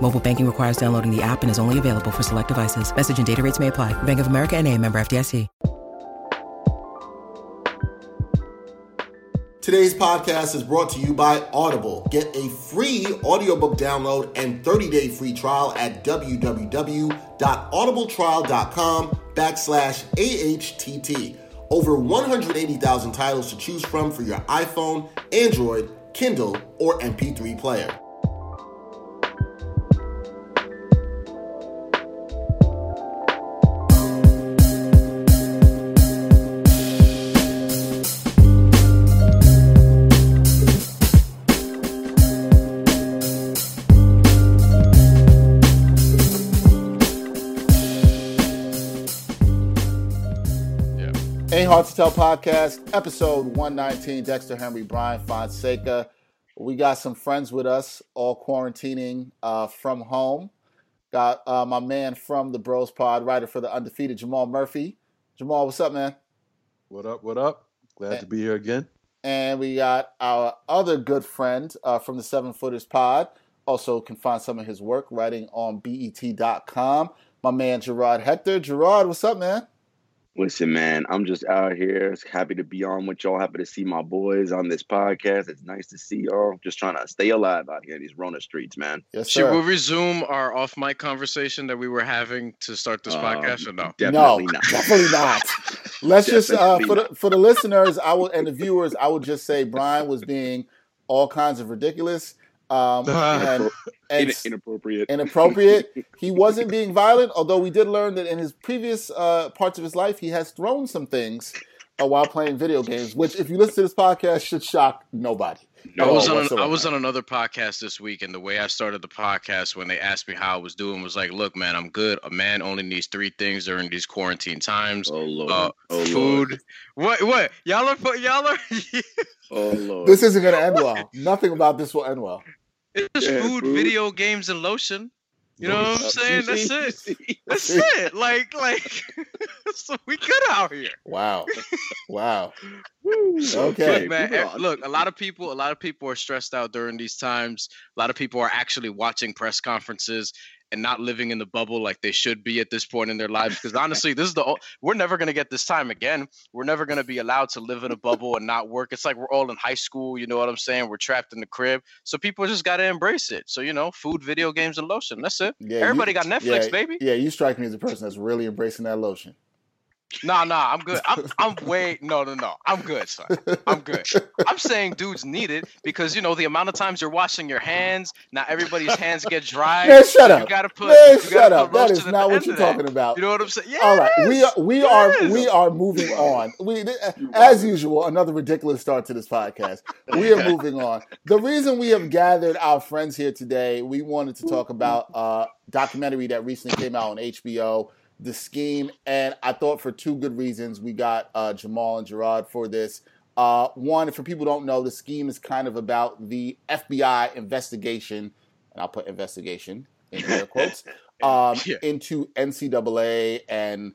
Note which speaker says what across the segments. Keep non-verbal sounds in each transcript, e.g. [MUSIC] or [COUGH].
Speaker 1: Mobile banking requires downloading the app and is only available for select devices. Message and data rates may apply. Bank of America and a member FDIC.
Speaker 2: Today's podcast is brought to you by Audible. Get a free audiobook download and 30-day free trial at www.audibletrial.com backslash AHTT. Over 180,000 titles to choose from for your iPhone, Android, Kindle, or MP3 player. Hard to Tell podcast, episode 119. Dexter Henry, Brian Fonseca. We got some friends with us, all quarantining uh, from home. Got uh, my man from the Bros Pod, writer for the Undefeated, Jamal Murphy. Jamal, what's up, man?
Speaker 3: What up? What up? Glad
Speaker 2: And-
Speaker 3: to be here again.
Speaker 2: And we got our other good friend uh, from the Seven Footers Pod. Also, can find some of his work writing on BET.com. My man Gerard Hector. Gerard, what's up, man?
Speaker 4: Listen, man, I'm just out here. Happy to be on with y'all. Happy to see my boys on this podcast. It's nice to see y'all. Just trying to stay alive out here in these Rona streets, man.
Speaker 2: Yes, sir.
Speaker 5: Should we resume our off mic conversation that we were having to start this
Speaker 4: Um,
Speaker 5: podcast or no?
Speaker 4: Definitely
Speaker 2: no,
Speaker 4: not. [LAUGHS]
Speaker 2: definitely not. Let's just uh, for the for the listeners, I will and the viewers, I would just say Brian was being all kinds of ridiculous um, [LAUGHS] and, and
Speaker 4: In- inappropriate.
Speaker 2: inappropriate. [LAUGHS] He wasn't being violent, although we did learn that in his previous uh, parts of his life, he has thrown some things uh, while playing video games, which, if you listen to this podcast, should shock nobody.
Speaker 5: I was on
Speaker 2: whatsoever.
Speaker 5: I was on another podcast this week, and the way I started the podcast when they asked me how I was doing was like, "Look, man, I'm good. A man only needs three things during these quarantine times:
Speaker 4: Oh lord.
Speaker 5: uh,
Speaker 4: oh
Speaker 5: food.
Speaker 4: Lord.
Speaker 5: What? What? Y'all are put- y'all are. [LAUGHS]
Speaker 4: Oh lord.
Speaker 2: This isn't going to end well. Nothing about this will end well.
Speaker 5: It's just
Speaker 4: Yeah,
Speaker 5: food,
Speaker 4: food.
Speaker 5: video games, and lotion. You know what I'm saying? That's [LAUGHS] it. [LAUGHS] That's it. Like, like, [LAUGHS] so we good out here.
Speaker 2: Wow. Wow. Okay.
Speaker 5: Look, man.
Speaker 4: moving
Speaker 5: eh,
Speaker 4: on.
Speaker 5: Look, a lot of people, a lot of people are stressed out during these times. A lot of people are actually watching press conferences and not living in the bubble like they should be at this point in their lives. Because honestly, this is the we're never gonna get this time again. We're never gonna be allowed to live in a bubble and not work. It's like we're all in high school. You know what I'm saying? We're trapped in the crib. So people just gotta embrace it. So you know, food, video games, and lotion. That's it.
Speaker 2: Yeah, you-
Speaker 5: Everybody got Netflix,
Speaker 2: yeah,
Speaker 5: baby.
Speaker 2: Yeah, you strike me as a person that's really embracing that lotion.
Speaker 5: Nah, nah, I'm good. I'm, I'm way no, no, no. I'm good, son. I'm good. I'm saying dudes need it because you know the amount of times you're washing your hands. Not everybody's hands get dry.
Speaker 2: Man, shut up.
Speaker 5: You gotta put.
Speaker 2: Man,
Speaker 5: you
Speaker 2: shut
Speaker 5: gotta
Speaker 2: up.
Speaker 5: put
Speaker 2: That is not what you're
Speaker 5: of that.
Speaker 2: talking about.
Speaker 5: You know what I'm saying? Yeah.
Speaker 2: All right, we are we are
Speaker 5: Yes.
Speaker 2: we are moving on. We eh, as usual, another ridiculous start to this podcast. We are [LAUGHS] moving on. The reason we have gathered our friends here today, we wanted to talk about a documentary that recently came out on HBO, The Scheme, and I thought for two good reasons we got uh, Jamal and Gerard for this. Uh, one, for people who don't know, The Scheme is kind of about the FBI investigation, and I'll put investigation in air [LAUGHS] quotes, um,
Speaker 5: Yeah.
Speaker 2: into NCAA and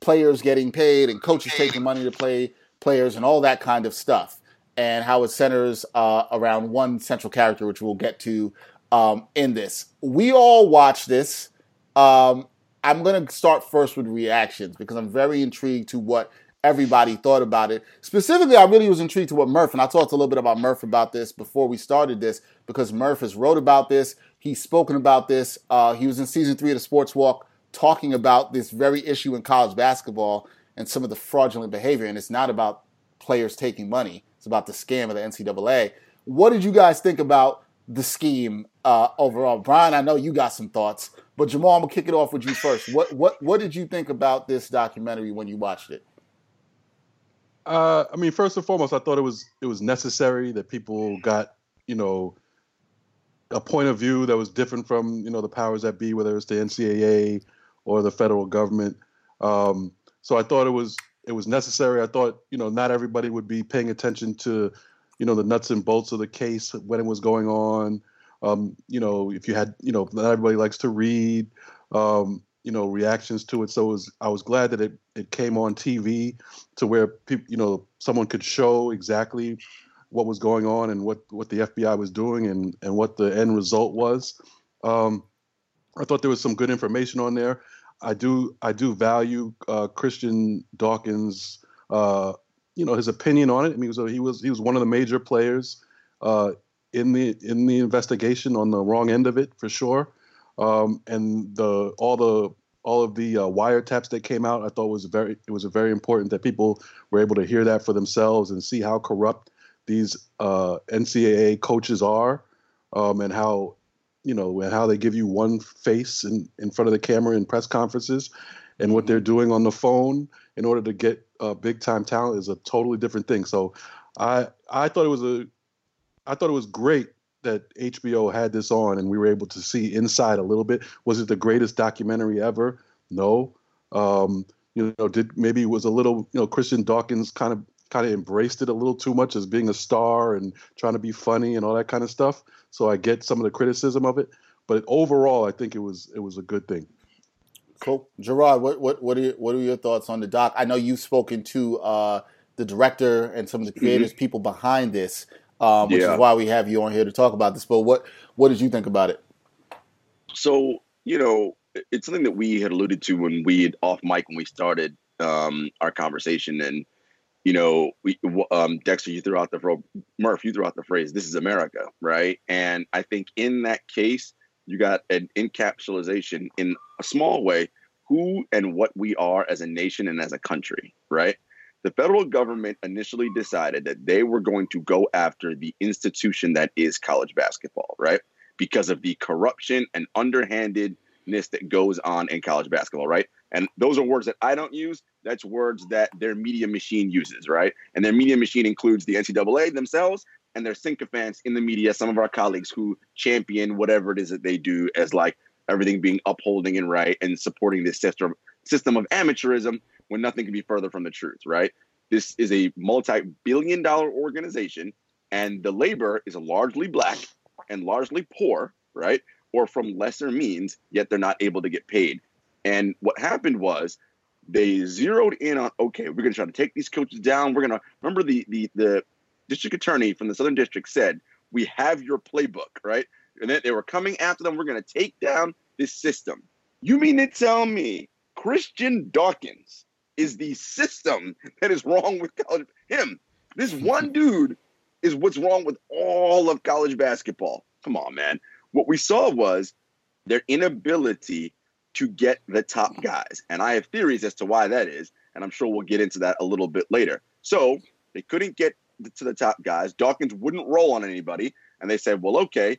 Speaker 2: players getting paid and coaches taking money to play players and all that kind of stuff, and how it centers uh, around one central character, which we'll get to um, in this. We all watch this. Um, I'm going to start first with reactions because I'm very intrigued to what everybody thought about it. Specifically, I really was intrigued to what Murph, and I talked a little bit about Murph about this before we started this because Murph has wrote about this. He's spoken about this. Uh, he was in season three of the Sports Walk talking about this very issue in college basketball and some of the fraudulent behavior. And it's not about players taking money; it's about the scam of the NCAA. What did you guys think about the scheme uh, overall? Brian, I know you got some thoughts, but Jamal, I'm gonna kick it off with you first. What what what did you think about this documentary when you watched it?
Speaker 3: Uh, I mean, first and foremost, I thought it was it was necessary that people got you know a point of view that was different from you know the powers that be, whether it's the NCAA or the federal government. Um, so I thought it was it was necessary. I thought you know not everybody would be paying attention to you know the nuts and bolts of the case when it was going on. Um, you know, if you had you know not everybody likes to read. Um, you know reactions to it. So it was, I was glad that it, it came on TV to where people you know someone could show exactly what was going on and what what the FBI was doing and and what the end result was. Um, I thought there was some good information on there. I do I do value uh, Christian Dawkins. Uh, you know his opinion on it. I mean, was he was he was one of the major players uh, in the in the investigation on the wrong end of it for sure. Um, and the all the all of the uh, wiretaps that came out, I thought was very it was very important that people were able to hear that for themselves and see how corrupt these uh, NCAA coaches are, um, and how you know how they give you one face in in front of the camera in press conferences, and what they're doing on the phone in order to get uh, big time talent is a totally different thing. So, I I thought it was a I thought it was great that HBO had this on and we were able to see inside a little bit. Was it the greatest documentary ever? No. Um, you know, did maybe it was a little, you know, Christian Dawkins kind of kind of embraced it a little too much as being a star and trying to be funny and all that kind of stuff. So I get some of the criticism of it, but overall, I think it was it was a good thing.
Speaker 2: Cool, Gerard. What what what are your, what are your thoughts on the doc? I know you've spoken to uh, the director and some of the mm-hmm. creators, mm-hmm. people behind this um, which yeah. is why we have you on here to talk about this. But what what did you think about it?
Speaker 4: So you know, it's something that we had alluded to when we had off mic when we started um, our conversation, and you know, we um, Dexter, you threw out the Murph, you threw out the phrase "This is America," right? And I think in that case, you got an encapsulation in a small way who and what we are as a nation and as a country, right? the federal government initially decided that they were going to go after the institution that is college basketball, right? Because of the corruption and underhandedness that goes on in college basketball, right? And those are words that I don't use. That's words that their media machine uses, right? And their media machine includes the NCAA themselves and their sycophants in the media, some of our colleagues who champion whatever it is that they do as like everything being upholding and right and supporting this system system of amateurism when nothing can be further from the truth, right? This is a multi billion dollar organization, and the labor is largely black and largely poor, right? Or from lesser means, yet they're not able to get paid. And what happened was they zeroed in on okay, we're gonna try to take these coaches down. We're gonna remember the the the district attorney from the Southern District said, We have your playbook, right? And then they were coming after them. We're gonna take down this system. You mean to tell me Christian Dawkins is the system that is wrong with college. Him, this one [LAUGHS] dude, is what's wrong with all of college basketball. Come on, man. What we saw was their inability to get the top guys. And I have theories as to why that is. And I'm sure we'll get into that a little bit later. So they couldn't get to the top guys. Dawkins wouldn't roll on anybody. And they said, well, okay,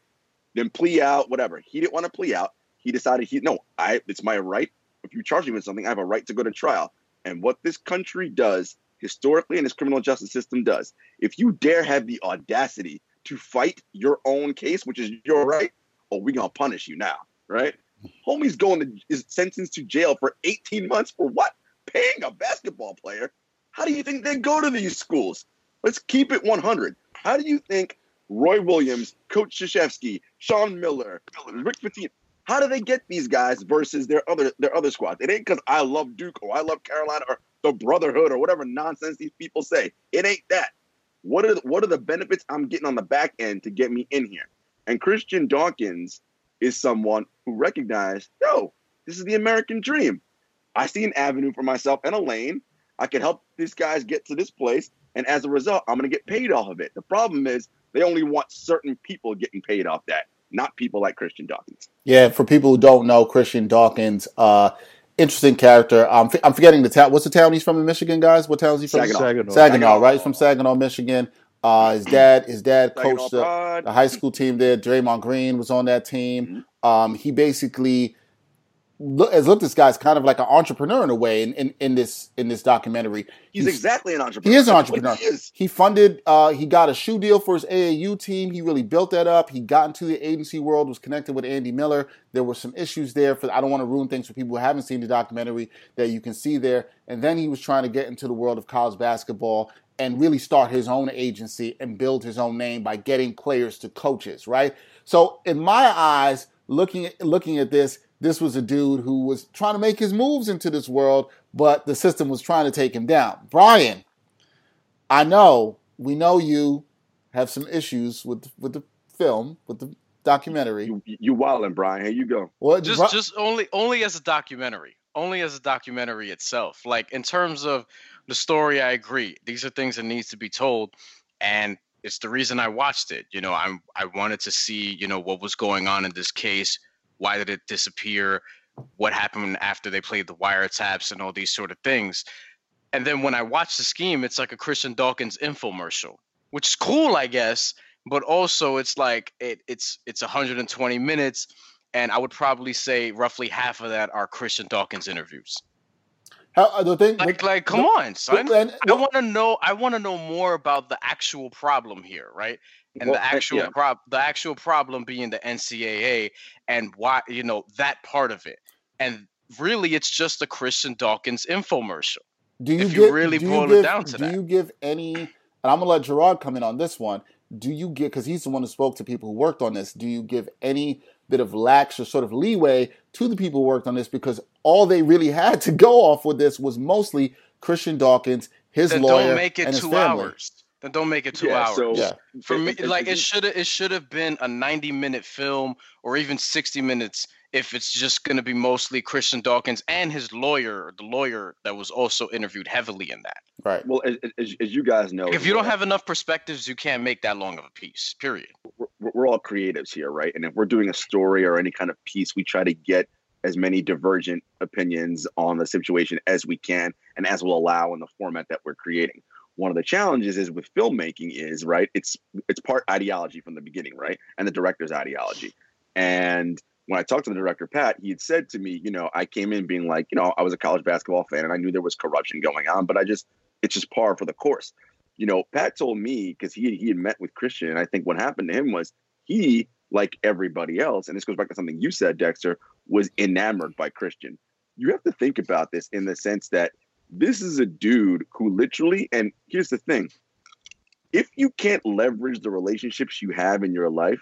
Speaker 4: then plea out, whatever. He didn't want to plea out. He decided he, no, I, it's my right. If you charge me with something, I have a right to go to trial. And what this country does historically and this criminal justice system does, if you dare have the audacity to fight your own case, which is your right, oh, we gonna punish you now, right? Homie's going to is sentenced to jail for 18 months for what? Paying a basketball player. How do you think they go to these schools? Let's keep it 100. How do you think Roy Williams, Coach Krzyzewski, Sean Miller, Rick Pitino, how do they get these guys versus their other their other squads? It ain't because I love Duke or I love Carolina or the Brotherhood or whatever nonsense these people say. It ain't that. What are the, what are the benefits I'm getting on the back end to get me in here? And Christian Dawkins is someone who recognized, yo, this is the American dream. I see an avenue for myself and a lane. I can help these guys get to this place, and as a result, I'm going to get paid off of it. The problem is they only want certain people getting paid off that not people like Christian Dawkins.
Speaker 2: Yeah, for people who don't know, Christian Dawkins uh, interesting character. Um, I'm forgetting the town. What's the town he's from in Michigan, guys? What town is he from?
Speaker 4: Saginaw.
Speaker 3: Saginaw.
Speaker 2: Saginaw, right? He's from Saginaw, Michigan. Uh, his dad, his dad
Speaker 4: Saginaw
Speaker 2: coached the, the high school team there. Draymond Green was on that team. Um, he basically look, has looked this guy as kind of like an entrepreneur in a way in, in, in this in this documentary.
Speaker 4: He's
Speaker 2: He's-
Speaker 4: exactly an entrepreneur.
Speaker 2: He is an [LAUGHS] entrepreneur.
Speaker 4: He is.
Speaker 2: He funded. Uh, he got a shoe deal for his AAU team. He really built that up. He got into the agency world. Was connected with Andy Miller. There were some issues there. For I don't want to ruin things for people who haven't seen the documentary that you can see there. And then he was trying to get into the world of college basketball and really start his own agency and build his own name by getting players to coaches. Right. So in my eyes, looking at looking at this, this was a dude who was trying to make his moves into this world, but the system was trying to take him down. Brian. I know we know you have some issues with with the film, with the documentary.
Speaker 4: You, you wildin', Brian. Here you go.
Speaker 2: What
Speaker 5: just
Speaker 2: Bri-
Speaker 5: just only only as a documentary only as a documentary itself like in terms of the story i agree these are things that needs to be told and it's the reason i watched it you know i'm i wanted to see you know what was going on in this case why did it disappear what happened after they played the wiretaps and all these sort of things and then when i watch the scheme it's like a christian dawkins infomercial which is cool i guess but also it's like it, it's it's 120 minutes and I would probably say roughly half of that are Christian Dawkins interviews.
Speaker 2: how, uh, the thing,
Speaker 5: Like,
Speaker 2: the-
Speaker 5: like, come on, son.
Speaker 2: and-
Speaker 5: I want to know. I want to know more about the actual problem here, right? And
Speaker 4: Well,
Speaker 5: the actual
Speaker 4: yeah.
Speaker 5: prob, the actual problem being the NCAA and why you know that part of it. And really, it's just a Christian Dawkins infomercial.
Speaker 2: do you
Speaker 5: if you really
Speaker 2: do you
Speaker 5: boil it down to
Speaker 2: do
Speaker 5: that.
Speaker 2: Do you give any? And I'm gonna let Gerard come in on this one. Do you get because he's the one who spoke to people who worked on this? Do you give any bit of lax or sort of leeway to the people who worked on this because all they really had to go off with this was mostly Christian Dawkins, his
Speaker 5: Then
Speaker 2: lawyer,
Speaker 5: don't make it
Speaker 2: and his
Speaker 5: two
Speaker 2: family.
Speaker 5: hours. Then don't make it two
Speaker 4: Yeah,
Speaker 5: hours.
Speaker 4: so-
Speaker 2: Yeah.
Speaker 5: for me
Speaker 4: If- if-
Speaker 5: like it should have it should have been a 90 minute film or even 60 minutes if it's just going to be mostly christian dawkins and his lawyer the lawyer that was also interviewed heavily in that
Speaker 2: Right.
Speaker 4: Well, as, as, as you guys know,
Speaker 5: if you don't have enough perspectives you can't make that long of a piece period
Speaker 4: we're, we're all creatives here, right? And if we're doing a story or any kind of piece, we try to get as many divergent opinions on the situation as we can and as we'll allow in the format that we're creating. One of the challenges is with filmmaking is right. It's it's part ideology from the beginning, right, and the director's ideology. And when I talked to the director Pat, he had said to me, you know, I came in being like, you know, I was a college basketball fan and I knew there was corruption going on, but I just it's just par for the course. You know, Pat told me because he he had met with Christian, and I think what happened to him was he, like everybody else, and this goes back to something you said, Dexter, was enamored by Christian. You have to think about this in the sense that this is a dude who literally, and here's the thing if you can't leverage the relationships you have in your life,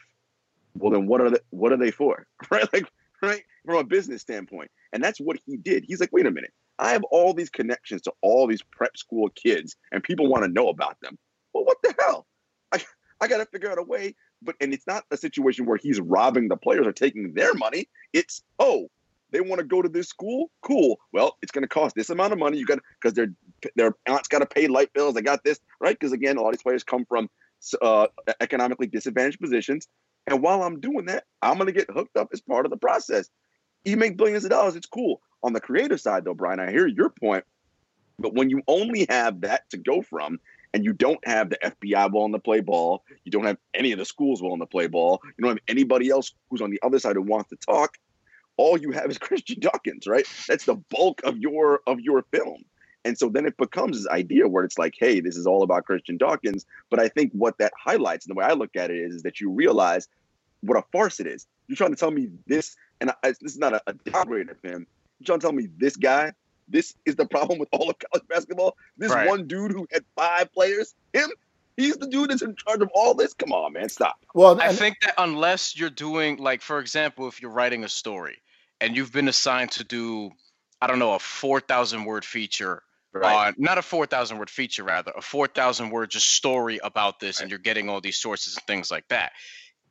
Speaker 4: well, then what are they, what are they for? [LAUGHS] Right? Like, right? From a business standpoint. And that's what he did. He's like, wait a minute. I have all these connections to all these prep school kids, and people want to know about them. Well, what the hell? [LAUGHS] I, I got to figure out a way. But and it's not a situation where he's robbing the players or taking their money. It's oh, they want to go to this school. Cool. Well, it's going to cost this amount of money. You got because their their aunt's got to pay light bills. They got this right because again, a lot of these players come from uh, economically disadvantaged positions. And while I'm doing that, I'm going to get hooked up as part of the process. You make billions of dollars. It's cool. On the creative side, though, Brian, I hear your point. But when you only have that to go from, and you don't have the FBI willing to play ball, you don't have any of the schools willing to play ball, you don't have anybody else who's on the other side who wants to talk. All you have is [LAUGHS] Christian Dawkins, right? That's the bulk of your of your film. And so then it becomes this idea where it's like, hey, this is all about Christian Dawkins. But I think what that highlights, and the way I look at it is, is that you realize what a farce it is. You're trying to tell me this, and I, this is not a, a downgrade of him. You're trying to tell me this guy, this is the problem with all of college basketball. This
Speaker 5: Right.
Speaker 4: one dude who had five players, him, he's the dude that's in charge of all this. Come on, man, stop.
Speaker 2: Well,
Speaker 5: I think that unless you're doing like for example, if you're writing a story and you've been assigned to do I don't know, a 4000 word feature uh, not a 4,000 word feature, rather, a 4,000 word just story about this, and you're getting all these sources and things like that.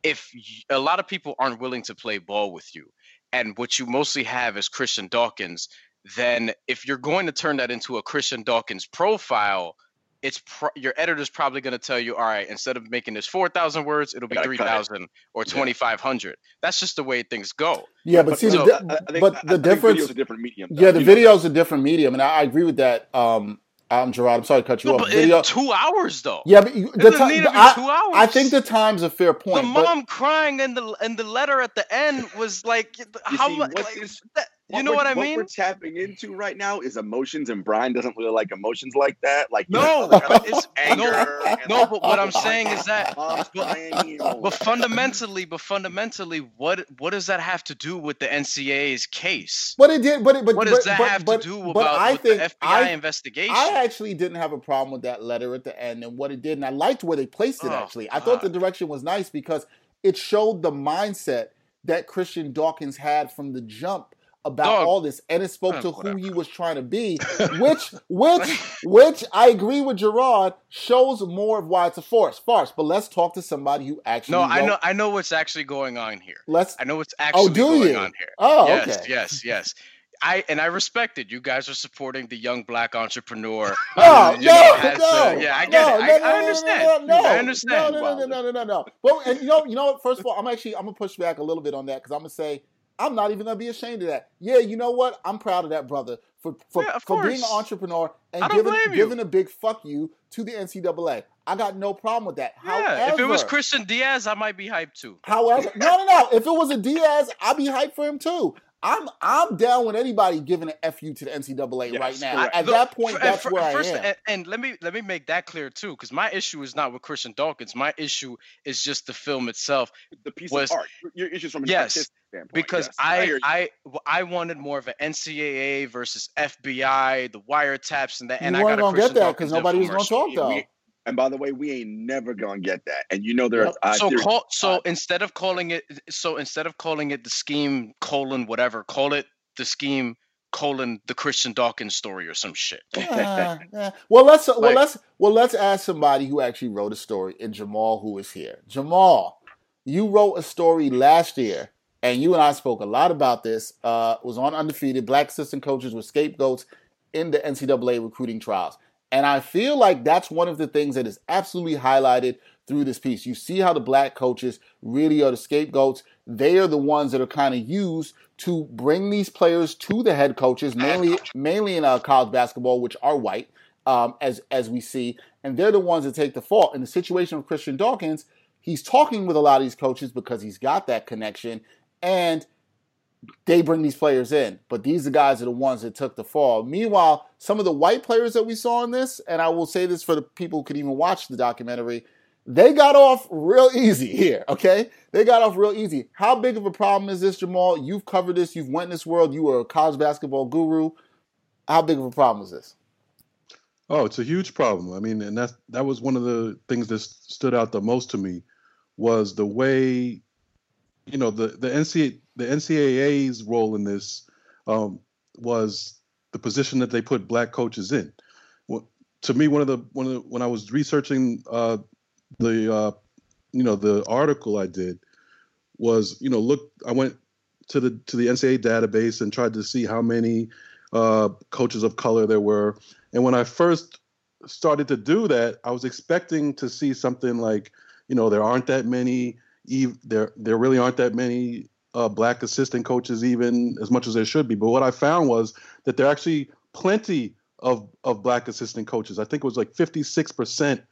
Speaker 5: If a lot of people aren't willing to play ball with you, and what you mostly have is Christian Dawkins, then if you're going to turn that into a Christian Dawkins profile, it's pro- your editor's probably going to tell you, all right, instead of making this 4,000 words, it'll be
Speaker 4: Gotta cut it.
Speaker 5: 3,000 or 2,500. That's just the way things go.
Speaker 2: Yeah, but see,
Speaker 5: so-
Speaker 2: the,
Speaker 4: I- I
Speaker 2: di-
Speaker 4: think-
Speaker 2: but
Speaker 4: I-
Speaker 2: the
Speaker 4: I
Speaker 2: difference.
Speaker 4: video's a different medium. though.
Speaker 2: Yeah, the
Speaker 4: video
Speaker 2: is a different medium, and I, I agree with that. Um, um, Gerard, I'm sorry to cut you
Speaker 5: No,
Speaker 2: off.
Speaker 5: but
Speaker 2: Video,
Speaker 5: in two hours though.
Speaker 2: yeah, but you, the time,
Speaker 5: need
Speaker 2: I,
Speaker 5: two hours.
Speaker 2: I think the time's a fair
Speaker 5: the
Speaker 2: point. but-
Speaker 5: mom crying and the and the letter at the end was like,
Speaker 4: You
Speaker 5: how much? Like, that, you know what I
Speaker 4: What
Speaker 5: mean?
Speaker 4: we're tapping into right now is emotions, and Brian doesn't really like emotions like that. Like you
Speaker 5: No,
Speaker 4: know, like,
Speaker 5: but it's
Speaker 4: anger.
Speaker 5: no, no.
Speaker 4: like, [LAUGHS]
Speaker 5: But what I'm [LAUGHS] saying is that, but,
Speaker 4: Brian, you know,
Speaker 5: but fundamentally, but fundamentally, what what does that have to do with the NCAA's case?
Speaker 2: But it did. But it, but
Speaker 5: What does
Speaker 2: but,
Speaker 5: that
Speaker 2: but,
Speaker 5: have
Speaker 2: but,
Speaker 5: to do
Speaker 2: but
Speaker 5: about
Speaker 2: I
Speaker 5: with
Speaker 2: think
Speaker 5: the FBI
Speaker 2: I,
Speaker 5: investigation?
Speaker 2: I actually didn't have a problem with that letter at the end and what it did, and I liked where they placed it.
Speaker 5: Oh,
Speaker 2: actually, I thought the direction was nice because it showed the mindset that Christian Dawkins had from the jump about
Speaker 5: Dog.
Speaker 2: all this, and it spoke to who he was trying to be, [LAUGHS] which which which I agree with Gerard shows more of why it's a farce. Farce. But let's talk to somebody who actually.
Speaker 5: no, I know, I know what's actually going on here.
Speaker 2: Let's.
Speaker 5: I know what's actually
Speaker 2: do
Speaker 5: going
Speaker 2: you?
Speaker 5: on here.
Speaker 2: Oh,
Speaker 5: yes,
Speaker 2: okay.
Speaker 5: yes, yes. I and I respect it. You guys are supporting the young black entrepreneur. [LAUGHS]
Speaker 2: No,
Speaker 5: you
Speaker 2: no,
Speaker 5: know,
Speaker 2: no.
Speaker 5: uh, yeah, I get
Speaker 2: no,
Speaker 5: it. I,
Speaker 2: no,
Speaker 5: I understand.
Speaker 2: No, no,
Speaker 5: I understand.
Speaker 2: No, no, no, no, no, no, no. Well, and you know, you know what? First of all, I'm actually I'm gonna push back a little bit on that because I'm gonna say I'm not even gonna be ashamed of that. Yeah, you know what? I'm proud of that brother for for,
Speaker 5: Yeah,
Speaker 2: for being an entrepreneur and giving giving a big fuck you to the NCAA. I got no problem with that.
Speaker 5: Yeah, if it was Christian Diaz, I might be hyped too.
Speaker 2: However, no, no, no. If it was a Diaz, I'd be hyped for him too. I'm I'm down with anybody giving an fu to the NCAA
Speaker 4: Yes,
Speaker 2: right now.
Speaker 4: correct.
Speaker 2: At
Speaker 5: Look,
Speaker 2: that point,
Speaker 5: fir-
Speaker 2: that's
Speaker 5: fir-
Speaker 2: where
Speaker 5: first,
Speaker 2: I am.
Speaker 5: And, and let me let me make that clear too, because my issue is not with Christian Dawkins. My issue is just the film itself.
Speaker 4: the piece
Speaker 5: was-
Speaker 4: of art. Your issues from an
Speaker 5: Yes,
Speaker 4: artistic standpoint.
Speaker 5: because
Speaker 4: yes.
Speaker 5: I
Speaker 4: hear you.
Speaker 5: I w- I wanted more of an NCAA versus FBI, the wiretaps, and that. And
Speaker 2: you
Speaker 5: I
Speaker 2: weren't
Speaker 5: got
Speaker 2: gonna get that because nobody was gonna talk though.
Speaker 4: we- and by the way, we ain't never gonna get that. And you know there's
Speaker 2: Yep.
Speaker 4: uh,
Speaker 5: so
Speaker 4: there's-
Speaker 5: call so
Speaker 4: uh,
Speaker 5: instead of calling it so instead of calling it the scheme colon whatever, call it the scheme colon the Christian Dawkins story or some shit. [LAUGHS]
Speaker 2: Uh, uh, well, let's well
Speaker 5: Like-
Speaker 2: let's well let's ask somebody who actually wrote a story, and Jamal, who is here. Jamal, you wrote a story last year, and you and I spoke a lot about this. Uh, was on undefeated. Black assistant coaches were scapegoats in the NCAA recruiting trials, and I feel like that's one of the things that is absolutely highlighted through this piece. You see how the black coaches really are the scapegoats. They are the ones that are kind of used to bring these players to the head coaches, mainly mainly in uh, college basketball, which are white, um, as as we see, and they're the ones that take the fault. In the situation of Christian Dawkins, he's talking with a lot of these coaches because he's got that connection, and they bring these players in. But these are guys are the ones that took the fall. Meanwhile, some of the white players that we saw in this, and I will say this for the people who could even watch the documentary, they got off real [LAUGHS] easy here, okay? They got off real easy. How big of a problem is this, Jamal? You've covered this, you've went in this world, you were a college basketball guru. How big of a problem is this?
Speaker 3: Oh, it's a huge problem. I mean, and that that was one of the things that stood out the most to me was the way, you know, the the NCAA the NCAA's role in this um, was the position that they put black coaches in. Well, to me, one of the one of the, when I was researching uh, the uh, you know the article I did was you know look I went to the to the NCAA database and tried to see how many uh, coaches of color there were. And when I first started to do that, I was expecting to see something like, you know, there aren't that many, there there really aren't that many uh, black assistant coaches, even as much as there should be. But what I found was that there are actually plenty of of black assistant coaches. I think it was like 56 percent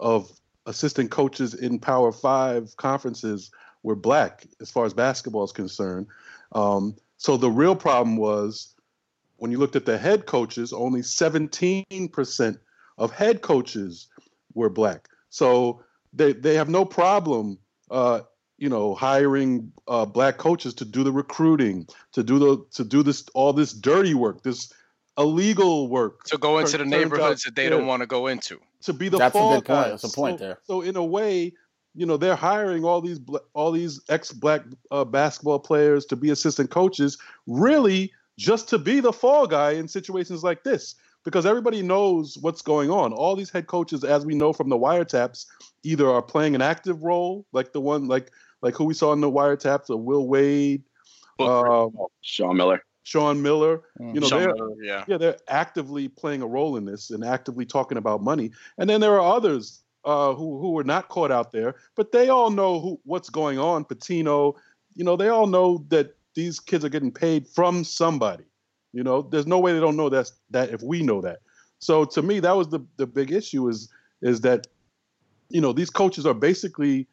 Speaker 3: of assistant coaches in Power Five conferences were black, as far as basketball is concerned. Um, so the real problem was when you looked at the head coaches, only 17% of head coaches were black. So they, they have no problem, uh, you know, hiring uh, black coaches to do the recruiting, to do the to do this all this dirty work, this illegal work,
Speaker 5: To go into the
Speaker 3: Turns out-
Speaker 5: neighborhoods that they
Speaker 3: yeah.
Speaker 5: don't want to go into.
Speaker 3: to be the
Speaker 2: That's a
Speaker 3: fall
Speaker 2: good point.
Speaker 3: guys.
Speaker 2: That's a point
Speaker 3: so,
Speaker 2: there.
Speaker 3: So in a way, you know, they're hiring all these all these ex-black uh, basketball players to be assistant coaches, really just to be the fall guy in situations like this, because everybody knows what's going on. All these head coaches, as we know from the wiretaps, either are playing an active role, like the one like like who we saw in the wiretaps, of Will Wade, um,
Speaker 4: Sean Miller.
Speaker 3: Sean Miller.
Speaker 2: Mm.
Speaker 3: You know,
Speaker 5: Sean
Speaker 3: they're
Speaker 5: Miller, yeah.
Speaker 3: yeah, they're actively playing a role in this and actively talking about money. And then there are others uh, who who were not caught out there, but they all know who what's going on. Pitino, you know, they all know that these kids are getting paid from somebody. You know, there's no way they don't know that's that if we know that. So to me, that was the the big issue is is that you know these coaches are basically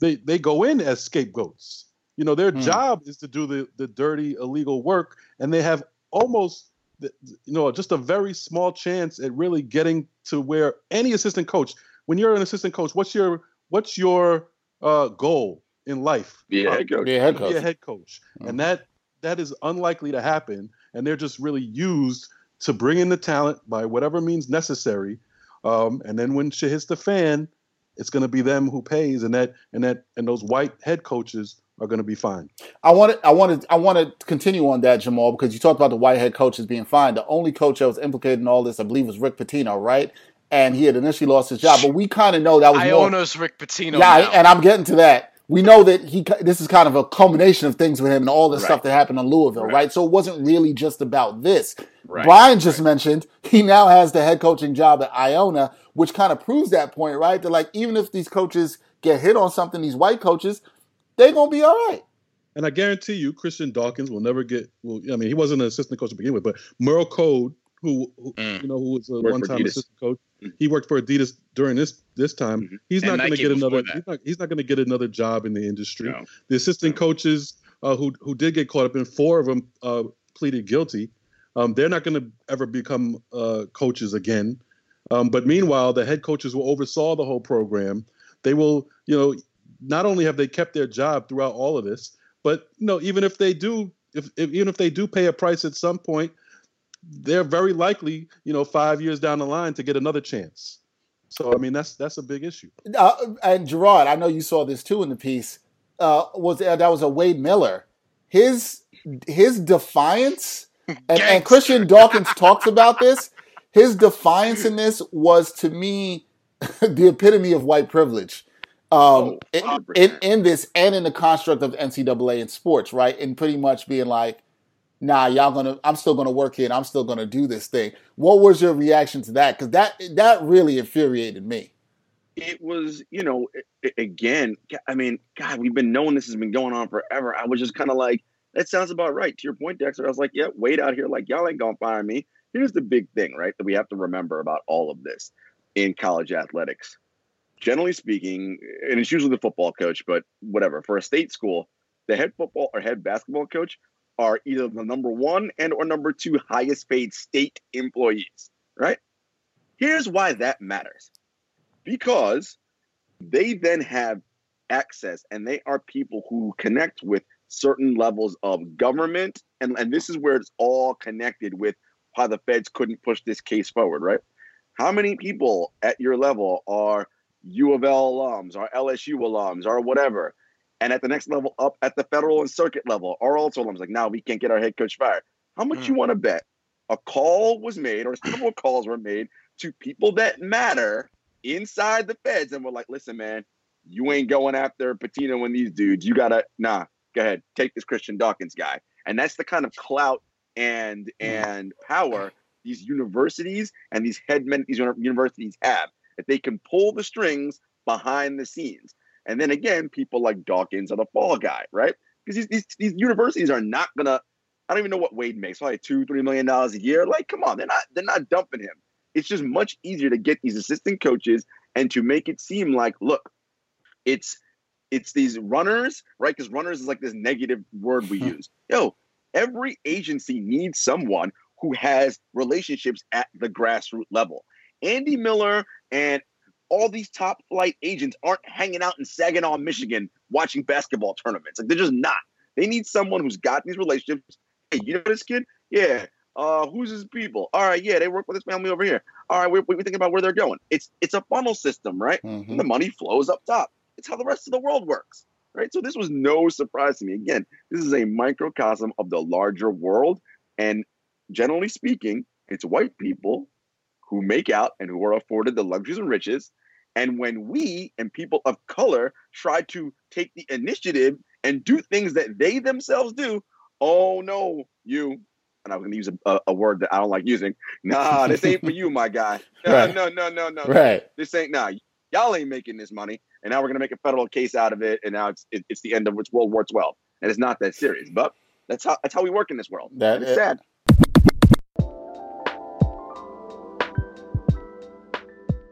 Speaker 3: they they go in as scapegoats. You know, their
Speaker 2: Hmm.
Speaker 3: job is to do the the dirty illegal work, and they have almost you know just a very small chance at really getting to where any assistant coach. When you're an assistant coach, what's your what's your uh, goal in life?
Speaker 4: Yeah,
Speaker 3: Uh,
Speaker 4: head coach.
Speaker 2: Yeah, head
Speaker 3: to
Speaker 2: coach.
Speaker 3: be a head coach,
Speaker 2: Mhm.
Speaker 3: and that that is unlikely to happen. And they're just really used to bring in the talent by whatever means necessary. Um, and then when shit hits the fan, it's going to be them who pays, and that and that and those white head coaches are going to be fine.
Speaker 2: I wanted, I wanted, I want to continue on that, Jamal, because you talked about the white head coaches being fine. The only coach that was implicated in all this, I believe, was Rick Pitino, right? And he had initially lost his job, but we kind of know that was more.
Speaker 5: Iona's Rick Pitino.
Speaker 2: yeah,
Speaker 5: now.
Speaker 2: and I'm getting to that. We know that he. This is kind of a culmination of things with him and all the
Speaker 4: Right.
Speaker 2: stuff that happened in Louisville, right.
Speaker 4: Right.
Speaker 2: So it wasn't really just about this.
Speaker 4: Right.
Speaker 2: Brian just mentioned he now has the head coaching job at Iona, which kind of proves that point, right? That like even if these coaches get hit on something, these white coaches, they're gonna be all right.
Speaker 3: And I guarantee you, Christian Dawkins will never get. Well, I mean, he wasn't an assistant coach to begin with, but Merl Code, who, who
Speaker 5: Mm.
Speaker 3: you know, who was a
Speaker 4: Worked
Speaker 3: one-time assistant coach, he worked for Adidas during this this time.
Speaker 4: Mhm.
Speaker 3: He's not going to get another. He's not, he's not going to get another job in the industry.
Speaker 4: No.
Speaker 3: The assistant
Speaker 4: No.
Speaker 3: coaches uh, who who did get caught up in, four of them uh, pleaded guilty. Um, they're not going to ever become uh, coaches again. Um, but meanwhile, the head coaches who oversaw the whole program, they will, you know, not only have they kept their job throughout all of this, but you know, even if they do, if, if even if they do pay a price at some point, they're very likely, you know, five years down the line to get another chance. So I mean, that's that's a big issue.
Speaker 2: Uh, and Gerard, I know you saw this too in the piece. Uh, was uh, that was a Wade Miller? His his defiance, and, and Christian Dawkins talks about this. His defiance in this was to me [LAUGHS] the epitome of white privilege. Um,
Speaker 4: Oh,
Speaker 2: in, in in this and in the construct of NCAA in sports, right? And pretty much being like, "Nah, y'all gonna, I'm still gonna work here, and I'm still gonna do this thing." What was your reaction to that? Because that that really infuriated me.
Speaker 4: it was, you know, again, I mean, God, we've been knowing this has been going on forever. I was just kind of like, that sounds about right. To your point, Dexter, I was like, yeah, wait out here, like, y'all ain't gonna fire me. Here's the big thing, right, that we have to remember about all of this in college athletics. Generally speaking, and it's usually the football coach, but whatever, for a state school, the head football or head basketball coach are either the number one and or number two highest paid state employees, right? Here's why that matters. Because they then have access and they are people who connect with certain levels of government. And, and this is where it's all connected with how the feds couldn't push this case forward right? How many people at your level are u of l alums or lsu alums or whatever and at the next level up at the federal and circuit level are also alums like now we can't get our head coach fired how much
Speaker 5: Mm.
Speaker 4: you want to bet a call was made or several calls were made to people that matter inside the feds and were like, listen, man, you ain't going after Pitino and these dudes. You gotta nah, go ahead, take this Christian Dawkins guy. And that's the kind of clout and and power these universities and these headmen these universities have that they can pull the strings behind the scenes. And then again, people like Dawkins are the fall guy, right? Because these, these these universities are not gonna. I don't even know what Wade makes, probably two, three million dollars a year. Like, come on, they're not they're not dumping him. It's just much easier to get these assistant coaches and to make it seem like, look, it's it's these runners, right? Because runners is like this negative word we use. Yo, every agency needs someone who has relationships at the grassroots level. Andy Miller and all these top flight agents aren't hanging out in Saginaw, Michigan, watching basketball tournaments. Like they're just not. They need someone who's got these relationships. Hey, you know this kid? Yeah. Uh, who's his people? All right, yeah, they work with his family over here. All right, we're, we're thinking about where they're going. It's it's a funnel system, right?
Speaker 2: Mhm.
Speaker 4: And the money flows up top. It's how the rest of the world works, right? So this was no surprise to me. Again, this is a microcosm of the larger world, and generally speaking, it's white people who make out and who are afforded the luxuries and riches. And when we and people of color try to take the initiative and do things that they themselves do, oh no, you and I was going to use a, a, word that I don't like using. Nah, this ain't for you, my guy. [LAUGHS] No, right. no, no, no, no.
Speaker 2: Right.
Speaker 4: This ain't nah. Y'all ain't making this money, and now we're going to make a federal case out of it, and now it's it, it's the end of it's World War Twelve, and it's not that serious. But that's how that's how we work in this world. That is sad.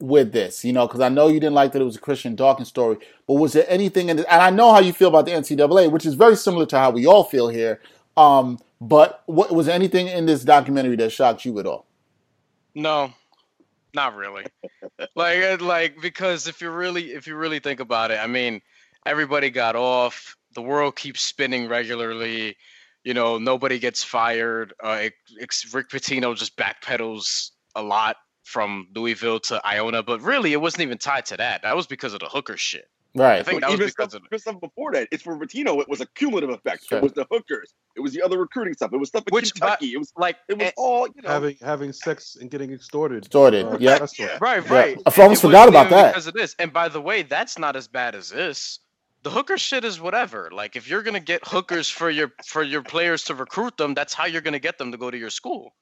Speaker 2: with this, you know, because I know you didn't like that it was a Christian Dawkins story, but was there anything in it? And I know how you feel about the NCAA, which is very similar to how we all feel here. Um, but what was anything in this documentary that shocked you at all?
Speaker 5: No, not really. like, uh, like because if you really, if you really think about it, I mean, everybody got off. The world keeps spinning regularly. You know, nobody gets fired. Uh, it, Rick Pitino just backpedals a lot from Louisville to Iona, but really it wasn't even tied to that. That was because of the hooker shit.
Speaker 2: Right.
Speaker 5: I think that
Speaker 4: even
Speaker 5: was because
Speaker 4: stuff, of stuff before that. It's for Pitino. It was a cumulative effect. Sure. It was the hookers. It was the other recruiting stuff. It was stuff in Which, Kentucky. It was like it was all you know
Speaker 3: having having sex and getting extorted.
Speaker 2: Extorted. Uh, yeah.
Speaker 5: Right. Right.
Speaker 2: Yeah. I almost forgot about that
Speaker 5: because of this. And by the way, that's not as bad as this. The hooker shit is whatever. Like if you're gonna get hookers for your for your players to recruit them, that's how you're gonna get them to go to your school.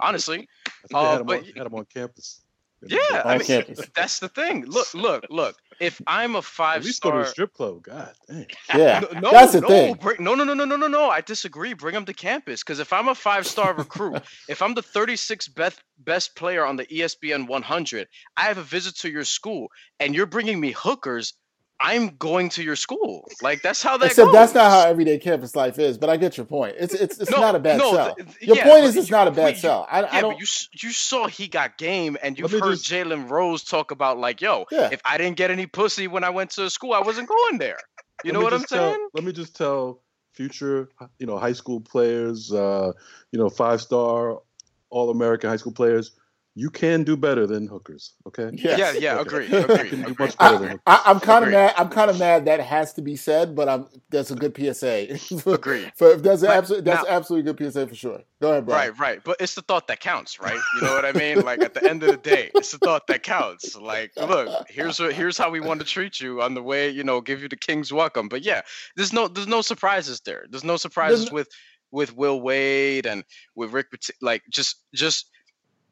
Speaker 5: Honestly,
Speaker 3: uh, had, but, on, had them on campus.
Speaker 5: Yeah, I mean, [LAUGHS] that's the thing. Look, look, look. If I'm a five
Speaker 3: At least
Speaker 5: star,
Speaker 3: go to a strip club. God
Speaker 2: dang. [LAUGHS] Yeah, [LAUGHS] no, that's the
Speaker 5: no,
Speaker 2: thing.
Speaker 5: Bring, no, no, no, no, no, no, no. I disagree. Bring them to campus because if I'm a five star recruit, if I'm the 36th best best player on the ESPN 100, I have a visit to your school, and you're bringing me hookers. I'm going to your school. Like that's how that.
Speaker 2: Except
Speaker 5: goes.
Speaker 2: that's not how everyday campus life is. But I get your point. It's it's, it's no, not a bad no, sell. Your yeah, point is it's not a bad sell. I,
Speaker 5: yeah,
Speaker 2: I don't.
Speaker 5: you you saw he got game, and you've heard just, Jalen Rose talk about like, yo, yeah. if I didn't get any pussy when I went to school, I wasn't going there. You know what I'm
Speaker 3: tell,
Speaker 5: saying?
Speaker 3: Let me just tell future, you know, high school players, uh, you know, five star, all American high school players you can do better than hookers. Okay.
Speaker 5: Yes. Yeah. Yeah. Agree. Agree.
Speaker 2: much better than I, am kind of mad. I'm kind of mad that has to be said, but I'm that's a good PSA. [LAUGHS]
Speaker 5: Agree.
Speaker 2: For, that's absolutely that's now, absolutely good PSA for sure. Go ahead, Brian.
Speaker 5: Right. Right. But it's the thought that counts, right? You know what I mean? Like at the end of the day, it's the thought that counts. Like, look, here's what here's how we want to treat you on the way. You know, give you the king's welcome. But yeah, there's no there's no surprises there. There's no surprises there's, with with Will Wade and with Rick. Like just just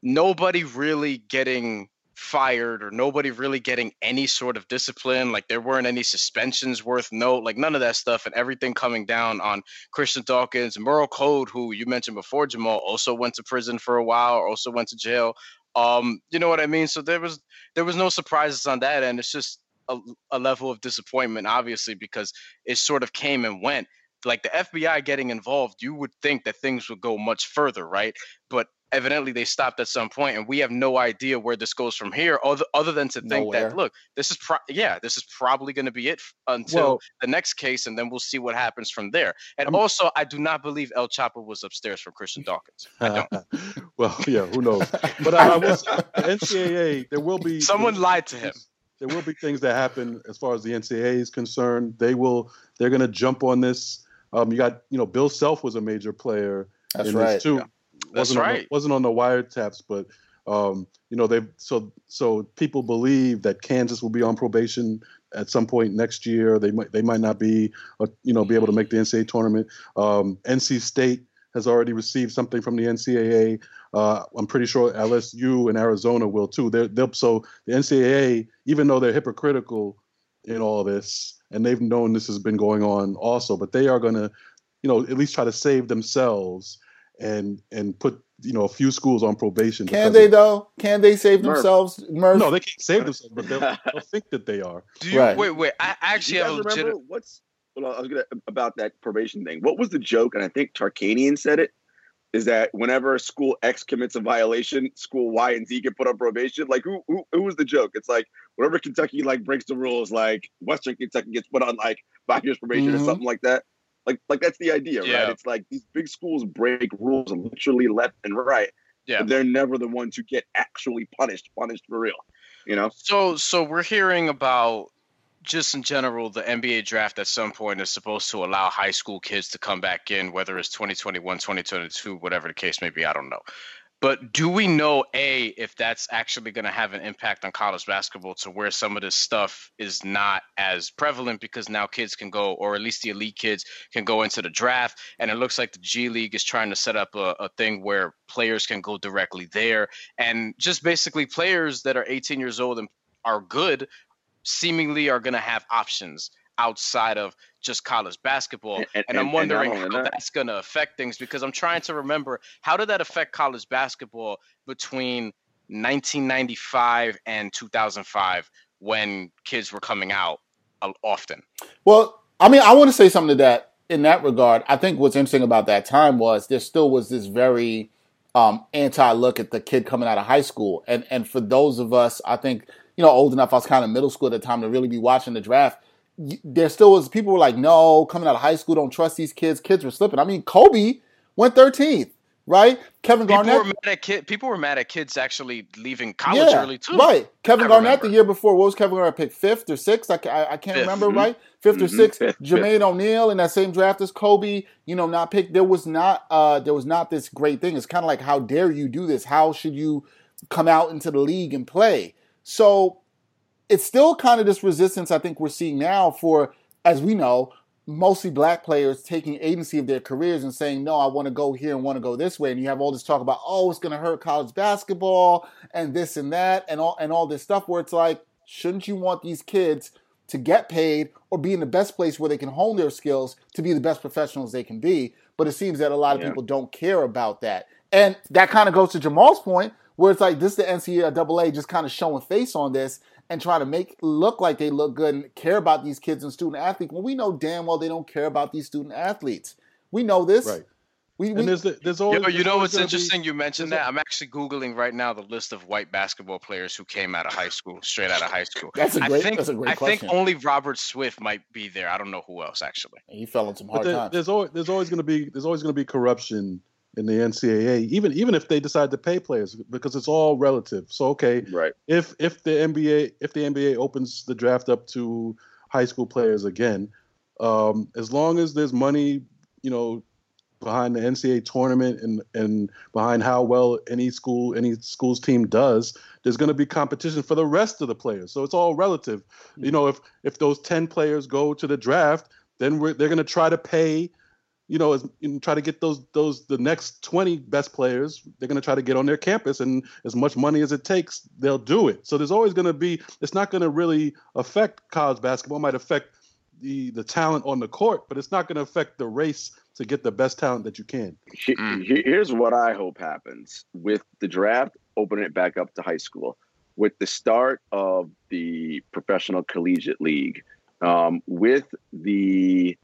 Speaker 5: nobody really getting fired or nobody really getting any sort of discipline. Like there weren't any suspensions worth note, like none of that stuff, and everything coming down on Christian Dawkins, Merl Code, who you mentioned before, Jamal, also went to prison for a while, also went to jail. Um, you know what I mean? So there was there was no surprises on that, and it's just a, a level of disappointment, obviously, because it sort of came and went. Like the FBI getting involved, you would think that things would go much further, right? But evidently they stopped at some point and we have no idea where this goes from here other, other than to think Nowhere. that look this is pro- yeah this is probably going to be it until well, the next case and then we'll see what happens from there. And I'm, also i do not believe el chapo was upstairs from christian dawkins. I don't. [LAUGHS]
Speaker 3: Well yeah who knows? [LAUGHS] But I, I will say, ncaa there will be
Speaker 5: someone lied to him.
Speaker 3: there will be things that happen as far as the ncaa is concerned. They will they're going to jump on this. Um, you got you know bill self was a major player
Speaker 2: That's
Speaker 3: in
Speaker 2: right.
Speaker 3: this too.
Speaker 5: Yeah wasn't
Speaker 3: right.
Speaker 5: On
Speaker 3: the, wasn't on the wiretaps, but um, you know they so so people believe that Kansas will be on probation at some point next year. They might they might not be, uh, you know, be able to make the NCAA tournament. Um, NC State has already received something from the NCAA. Uh, I'm pretty sure LSU and Arizona will too. They're, they'll so the NCAA, even though they're hypocritical in all this, and they've known this has been going on also, but they are going to, you know, at least try to save themselves and and put you know a few schools on probation.
Speaker 2: Can they though? Can they save Murph. themselves? Murph?
Speaker 3: No, they can't save themselves, but they'll, [LAUGHS] they'll think that they are.
Speaker 5: Do you right. wait? Wait, I actually have a legit.
Speaker 4: What's well, I was gonna about that probation thing. What was the joke? And I think Tarkanian said it. Is that whenever school X commits a violation, school Y and Z get put on probation? Like who who who was the joke? It's like whenever Kentucky like breaks the rules, like Western Kentucky gets put on like five years probation mm-hmm. or something like that. Like like that's the idea,
Speaker 5: Yeah.
Speaker 4: right? It's like these big schools break rules literally left and right.
Speaker 5: Yeah.
Speaker 4: But they're never the ones who get actually punished, punished for real. You know?
Speaker 5: So so we're hearing about just in general the NBA draft at some point is supposed to allow high school kids to come back in whether it's 2021 2022 whatever the case may be I don't know. But do we know a if that's actually going to have an impact on college basketball to where some of this stuff is not as prevalent because now kids can go or at least the elite kids can go into the draft and it looks like the G League is trying to set up a, a thing where players can go directly there and just basically players that are 18 years old and are good seemingly are going to have options outside of just college basketball.
Speaker 4: And-
Speaker 5: And,
Speaker 4: and-
Speaker 5: I'm wondering
Speaker 4: not
Speaker 5: how
Speaker 4: that-
Speaker 5: that's going to affect things because I'm trying to remember how did that affect college basketball between 1995 and 2005 when kids were coming out uh, often.
Speaker 2: Well, I mean, I want to say something to that in that regard. I think what's interesting about that time was there still was this very um, anti look at the kid coming out of high school, and and for those of us, I think you know old enough, I was kind of middle school at the time to really be watching the draft. There still was people were like, no, coming out of high school, don't trust these kids. Kids were slipping. I mean, Kobe went 13th, right? Kevin
Speaker 5: People
Speaker 2: Garnett
Speaker 5: were mad at kid. People were mad at kids actually leaving college early too.
Speaker 2: Right. Kevin
Speaker 5: I
Speaker 2: Garnett the year before, what was Kevin Garnett picked? Fifth or sixth? I, I, I can't
Speaker 5: Fifth.
Speaker 2: remember,
Speaker 4: Mhm.
Speaker 2: right? 5th or
Speaker 4: Mhm.
Speaker 2: sixth.
Speaker 4: Fifth,
Speaker 2: Jermaine O'Neal in that same draft as Kobe, you know, not picked. There was not uh there was not this great thing. It's kind of like how dare you do this? How should you come out into the league and play? So it's still kind of this resistance I think we're seeing now for, as we know, mostly black players taking agency of their careers and saying, no, I want to go here and want to go this way. And you have all this talk about, oh, it's going to hurt college basketball and this and that and all and all this stuff where it's like, shouldn't you want these kids to get paid or be in the best place where they can hone their skills to be the best professionals they can be? But it seems that a lot of
Speaker 4: Yeah.
Speaker 2: people don't care about that. And that kind of goes to Jamal's point, where it's like this is the NCAA just kind of showing face on this and try to make look like they look good and care about these kids and student athletes when we know damn well they don't care about these student athletes. We know this.
Speaker 3: Right.
Speaker 2: We, we
Speaker 3: And there's the- there's always
Speaker 5: Yo, you
Speaker 3: there's
Speaker 5: know what's
Speaker 3: gonna be-
Speaker 5: interesting? you mentioned that. I'm actually googling right now the list of white basketball players who came out of high school, straight out of high school. [LAUGHS]
Speaker 2: That's a
Speaker 5: I
Speaker 2: great-
Speaker 5: think
Speaker 2: that's a great
Speaker 5: I think only Robert Swift might be there. I don't know who else actually.
Speaker 2: he fell on some
Speaker 3: But
Speaker 2: hard
Speaker 3: there,
Speaker 2: times.
Speaker 3: there's always there's always going to be there's always going to be corruption in the NCAA, even even if they decide to pay players, because it's all relative. So okay,
Speaker 4: Right.
Speaker 3: if if the NBA if the NBA opens the draft up to high school players again, um, as long as there's money, you know, behind the NCAA tournament and and behind how well any school any school's team does, there's going to be competition for the rest of the players. So it's all relative. You know, if if those ten players go to the draft, then we're, they're going to try to pay. You know, and try to get those those the next twenty best players. They're going to try to get on their campus, and as much money as it takes, they'll do it. So there's always going to be. It's not going to really affect college basketball. It might affect the the talent on the court, but it's not going to affect the race to get the best talent that you can.
Speaker 4: He- he- Here's what I hope happens with the draft, opening it back up to high school, with the start of the professional collegiate league, um, with the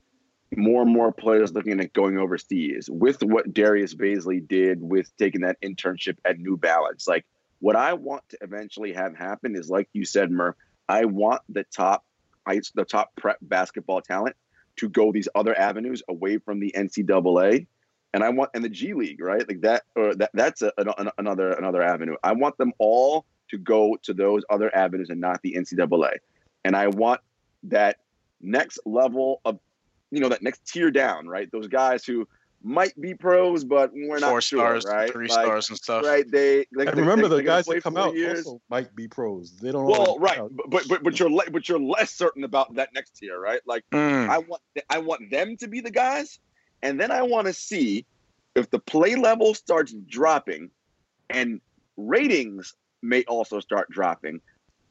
Speaker 4: more and more players looking at going overseas, with what Darius Bazley did with taking that internship at New Balance. Like, what I want to eventually have happen is, like you said, Murph, I want the top, ice, the top prep basketball talent to go these other avenues away from the NCAA and I want and the G League, right? Like that, or that that's a, an, another another avenue. I want them all to go to those other avenues and not the NCAA. And I want that next level of, you know, that next tier down, right? Those guys who might be pros, but we're not
Speaker 5: Four
Speaker 4: sure,
Speaker 5: stars,
Speaker 4: right?
Speaker 5: three
Speaker 4: Like,
Speaker 5: stars and stuff.
Speaker 4: right? They like
Speaker 3: And remember,
Speaker 4: they-
Speaker 3: the guys that come out
Speaker 4: years.
Speaker 3: also might be pros. They don't.
Speaker 4: Well,
Speaker 3: always-
Speaker 4: right, but but but you're le- but you're less certain about that next tier, right? Like
Speaker 5: Mm.
Speaker 4: I want I want them to be the guys, and then I want to see if the play level starts dropping, and ratings may also start dropping.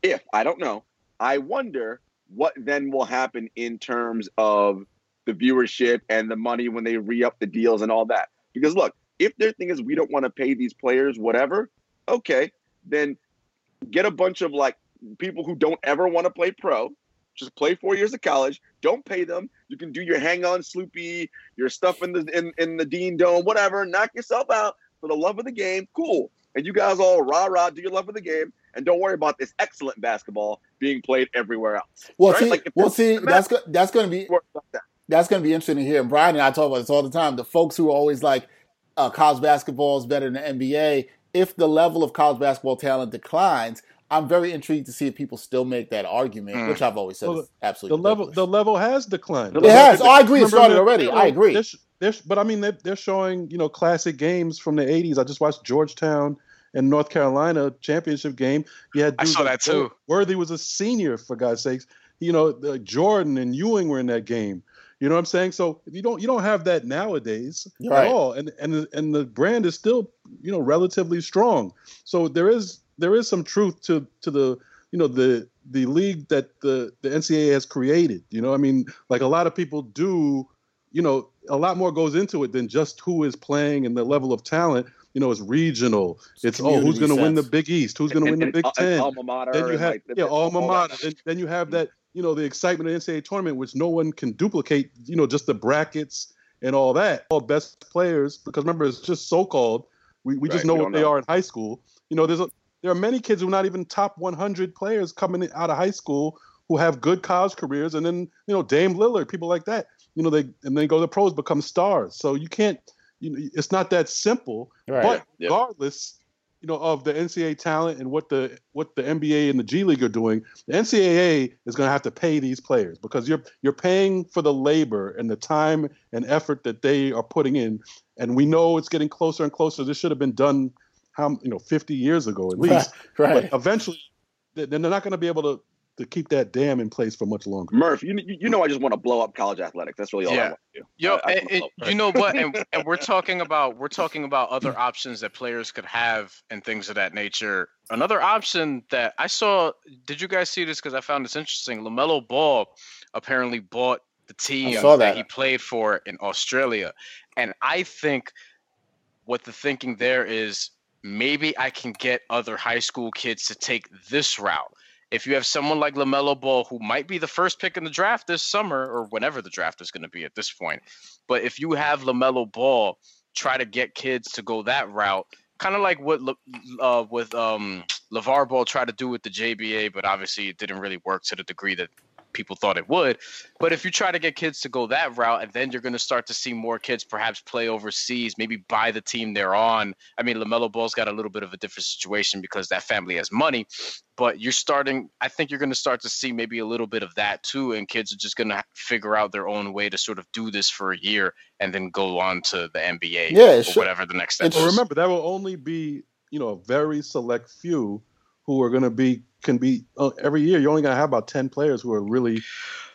Speaker 4: If I don't know, I wonder what then will happen in terms of the viewership and the money when they re up the deals and all that. Because look, if their thing is we don't want to pay these players whatever, okay, then get a bunch of like people who don't ever want to play pro just play four years of college. Don't pay them. You can do your hang on Sloopy, your stuff in the in, in the Dean Dome, whatever. Knock yourself out for the love of the game. Cool. And you guys all rah rah do your love of the game, and don't worry about this excellent basketball being played everywhere else.
Speaker 2: Well,
Speaker 4: right?
Speaker 2: see,
Speaker 4: Like,
Speaker 2: well, see, that's go- that's going to be
Speaker 4: that.
Speaker 2: That's going to be interesting to hear. And Brian and I talk about this all the time. The folks who are always like, uh, college basketball is better than the NBA. If the level of college basketball talent declines, I'm very intrigued to see if people still make that argument, mm. which I've always said well, is absolutely
Speaker 3: the level. The level has declined.
Speaker 2: It has. Oh, I agree. It started already. I agree.
Speaker 3: They're, they're, but I mean, they're, they're showing you know classic games from the '80s. I just watched Georgetown and North Carolina championship game.
Speaker 5: You had I saw that too.
Speaker 3: Worthy was a senior for God's sakes. You know, Jordan and Ewing were in that game. You know what I'm saying? So you don't you don't have that nowadays right. at all, and and and the brand is still you know relatively strong. So there is there is some truth to to the you know the the league that the the NCAA has created. You know, I mean, like a lot of people do. You know, a lot more goes into it than just who is playing and the level of talent. You know, it's regional. It's, it's oh, who's going to win the Big East? Who's going to win the Big Ten?
Speaker 4: Alma mater.
Speaker 3: Then you have like, yeah, alma mater. Then, then you have that you know the excitement of the NCAA tournament, which no one can duplicate. You know, just the brackets and all that. All best players, because remember, it's just so called. We, we right, just know what they know. are in high school. You know, there's a, there are many kids who are not even top 100 players coming out of high school who have good college careers, and then you know Dame Lillard, people like that. You know, they and they go to the pros, become stars. So you can't. You know, it's not that simple. Right. But regardless, you know of the NCAA talent and what the what the NBA and the G League are doing, the NCAA is going to have to pay these players because you're you're paying for the labor and the time and effort that they are putting in, and we know it's getting closer and closer. This should have been done, how you know, 50 years ago at [LAUGHS] least.
Speaker 2: right.
Speaker 3: But eventually, then they're not going to be able to to keep that dam in place for much longer.
Speaker 4: Murph, you you know I just want to blow up college athletics. That's really all yeah. I want to do.
Speaker 5: Yo,
Speaker 4: I, I
Speaker 5: and, and, you know what? And, [LAUGHS] and we're talking about we're talking about other options that players could have and things of that nature. Another option that I saw. Did you guys see this? Because I found this interesting. LaMelo Ball apparently bought the team that. that he played for in Australia, and I think what the thinking there is maybe I can get other high school kids to take this route if you have someone like LaMelo Ball, who might be the first pick in the draft this summer or whenever the draft is going to be at this point, but if you have LaMelo Ball, try to get kids to go that route, kind of like what uh, with um, LeVar Ball tried to do with the JBA, but obviously it didn't really work to the degree that people thought it would. But if you try to get kids to go that route, and then you're going to start to see more kids perhaps play overseas, maybe buy the team they're on. I mean, LaMelo Ball's got a little bit of a different situation because that family has money, but you're starting, I think you're going to start to see maybe a little bit of that too. And kids are just going to figure out their own way to sort of do this for a year and then go on to the NBA
Speaker 2: yeah,
Speaker 5: or whatever the next step
Speaker 3: is. Remember, that will only be, you know, a very select few who are going to be can be uh, every year. You're only going to have about ten players who are really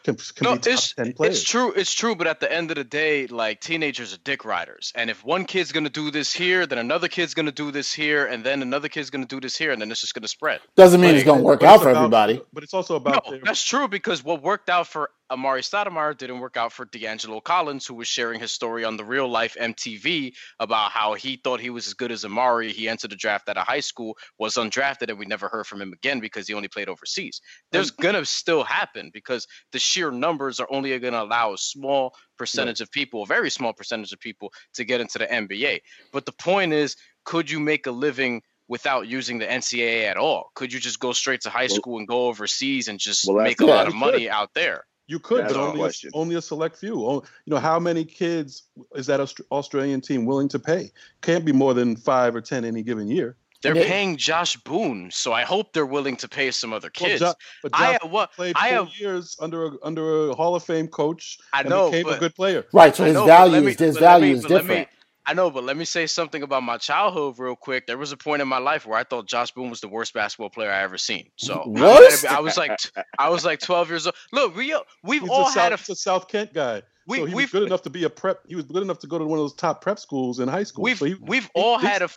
Speaker 3: can, can no,
Speaker 5: it's, it's true. It's true. But at the end of the day, like teenagers are dick riders, and if one kid's going to do this here, then another kid's going to do this here, and then another kid's going to do this here, and then it's just going to spread.
Speaker 2: Doesn't mean like, it's going to work out for
Speaker 3: about,
Speaker 2: everybody.
Speaker 3: But it's also about
Speaker 5: no, their... that's true because what worked out for Amar'e Stoudemire didn't work out for D'Angelo Collins, who was sharing his story on the Real Life MTV about how he thought he was as good as Amar'e. He entered the draft out of high school, was undrafted, and we never heard from him again because he only played overseas. There's gonna still happen because the sheer numbers are only gonna allow a small percentage of people, a very small percentage of people, to get into the NBA. But the point is, could you make a living? without using the NCAA at all? Could you just go straight to high school and go overseas and just well, make a lot of money out there?
Speaker 3: You could, but only a, only a select few. Oh, you know, how many kids is that Australian team willing to pay? Can't be more than five or ten any given year.
Speaker 5: They're paying Josh Boone, so I hope they're willing to pay some other kids. Well, but Josh I, what,
Speaker 3: played I have, years under a, under a Hall of Fame coach. I know, became but, a good player.
Speaker 2: Right, so his know, value, me, his value is different. Me,
Speaker 5: I know, but let me say something about my childhood real quick. There was a point in my life where I thought Josh Boone was the worst basketball player I ever seen. So
Speaker 2: worst?
Speaker 5: I, I was like, I was like 12 years old. Look, we uh, we've He's all a
Speaker 3: had
Speaker 5: South,
Speaker 3: a, a South Kent guy. We, so he was good enough to be a prep. He was good enough to go to one of those top prep schools in high school.
Speaker 5: We've
Speaker 3: so he,
Speaker 5: we've all had a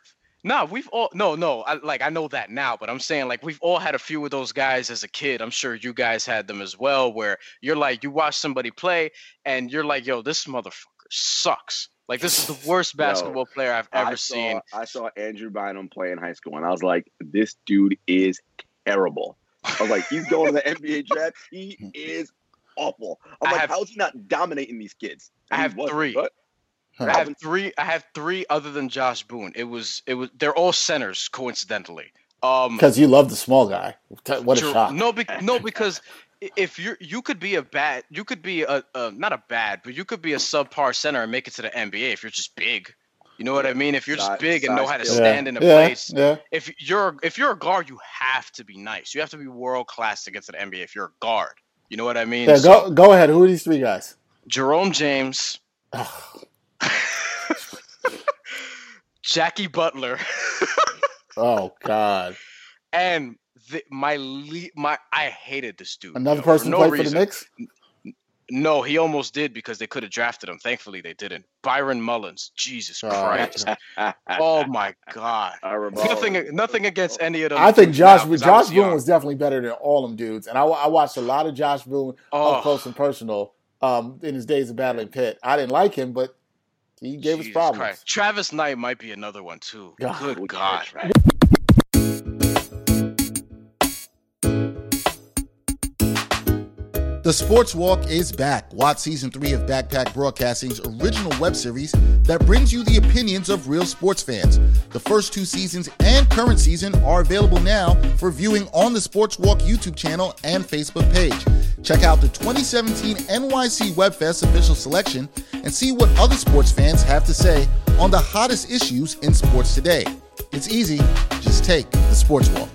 Speaker 5: no, we've all no, no. I, like I know that now, but I'm saying like we've all had a few of those guys as a kid. I'm sure you guys had them as well, where you're like you watch somebody play and you're like, yo, this motherfucker sucks. Like this is the worst basketball Yo, player I've ever
Speaker 4: I
Speaker 5: saw, seen.
Speaker 4: I saw Andrew Bynum play in high school, and I was like, this dude is terrible. I was like, he's going to the NBA [LAUGHS] draft. He is awful. I'm I like, have, how's he not dominating these kids?
Speaker 5: And I have three. What? I have three. I have three other than Josh Boone. It was. It was. They're all centers, coincidentally. Um,
Speaker 2: because you love the small guy. What a shot!
Speaker 5: No, be, no, because if you're, you could be a bad, you could be a, a not a bad, but you could be a subpar center and make it to the NBA if you're just big. You know what I mean? If you're just big and know how to
Speaker 4: skills.
Speaker 5: stand in a
Speaker 2: yeah,
Speaker 5: place,
Speaker 2: yeah.
Speaker 5: if you're if you're a guard, you have to be nice. You have to be world class to get to the NBA. If you're a guard, you know what I mean.
Speaker 2: Yeah,
Speaker 5: So,
Speaker 2: go go ahead. Who are these three guys?
Speaker 5: Jerome James, [LAUGHS] Jackie Butler, [LAUGHS]
Speaker 2: Oh God,
Speaker 5: and the, my le- my I hated this dude.
Speaker 2: another
Speaker 5: yo,
Speaker 2: person
Speaker 5: for
Speaker 2: play
Speaker 5: no
Speaker 2: for the
Speaker 5: reason.
Speaker 2: Knicks.
Speaker 5: No, he almost did because they could have drafted him. Thankfully, they didn't. Byron Mullens, Jesus
Speaker 2: Oh,
Speaker 5: Christ! oh my God!
Speaker 4: I remember.
Speaker 5: Nothing, nothing against any of them.
Speaker 2: I think Josh
Speaker 5: now, 'cause I
Speaker 2: Josh
Speaker 5: was
Speaker 2: Boone was definitely better than all them dudes, and I, I watched a lot of Josh Boone
Speaker 5: Oh.
Speaker 2: up close and personal um, in his days of battling Pitt. I didn't like him, but he gave us
Speaker 5: Jesus
Speaker 2: problems.
Speaker 5: Christ. Travis Knight might be another one too.
Speaker 2: God.
Speaker 5: Good God!
Speaker 6: The Sports Walk is back. Watch season three of Backpack Broadcasting's original web series that brings you the opinions of real sports fans. The first two seasons and current season are available now for viewing on the Sports Walk YouTube channel and Facebook page. Check out the 2017 NYC WebFest official selection and see what other sports fans have to say on the hottest issues in sports today. It's easy, just take the Sports Walk.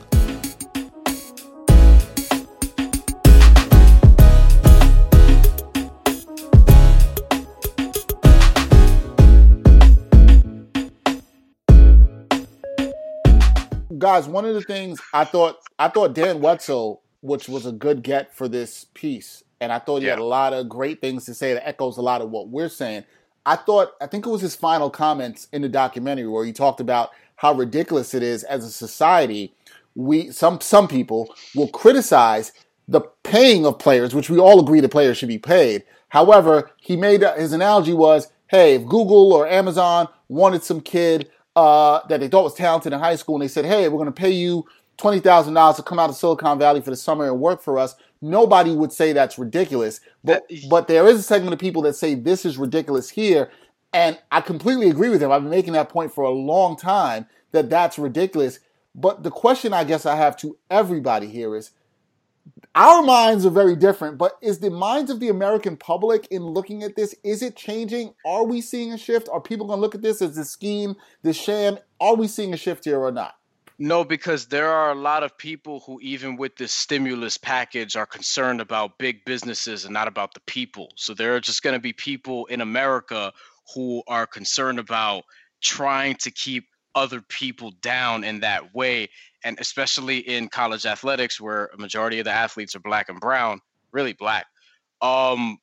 Speaker 2: Guys, one of the things I thought I thought Dan Wetzel, which was a good get for this piece, and I thought he had a lot of great things to say that echoes a lot of what we're saying. I thought I think it was his final comments in the documentary where he talked about how ridiculous it is as a society. We some some people will criticize the paying of players, which we all agree the players should be paid. However, he made his analogy was, hey, if Google or Amazon wanted some kid uh, that they thought was talented in high school, and they said, "Hey, we're going to pay you twenty thousand dollars to come out of Silicon Valley for the summer and work for us," nobody would say that's ridiculous. But
Speaker 5: That-
Speaker 2: but there is a segment of people that say this is ridiculous here, and I completely agree with them. I've been making that point for a long time that that's ridiculous. But the question I guess I have to everybody here is our minds are very different, but is the minds of the American public in looking at this, is it changing? Are we seeing a shift? Are people going to look at this as a scheme, the sham? Are we seeing a shift here or not?
Speaker 5: No, because there are a lot of people who, even with this stimulus package, are concerned about big businesses and not about the people. So there are just going to be people in America who are concerned about trying to keep other people down in that way. And especially in college athletics, where a majority of the athletes are black and brown, really black. Um,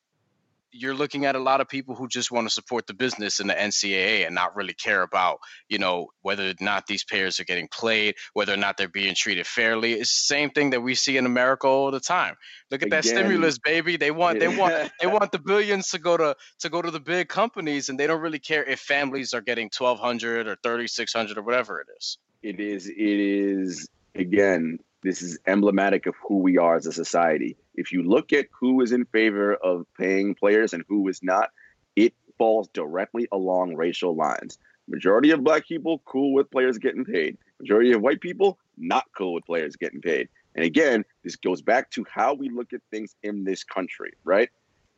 Speaker 5: you're looking at a lot of people who just want to support the business in the NCAA and not really care about, you know, whether or not these players are getting played, whether or not they're being treated fairly. It's the same thing that we see in America all the time. Look at that stimulus, baby. They want they want [LAUGHS] they want the billions to go to to go to the big companies and they don't really care if families are getting 1200 or 3600 or whatever it is.
Speaker 4: it is it is again this is emblematic of who we are as a society. If you look at who is in favor of paying players and who is not it falls directly along racial lines. Majority of black people cool with players getting paid. Majority of white people not cool with players getting paid. And again this goes back to how we look at things in this country right?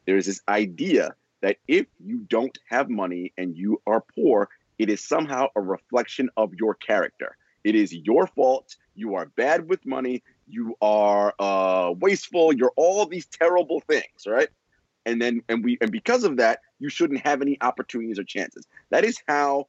Speaker 4: There's this idea that if you don't have money and you are poor it is somehow a reflection of your character. It is your fault. You are bad with money. You are uh, wasteful. You're all these terrible things, right? And then, and we, and because of that, you shouldn't have any opportunities or chances. That is how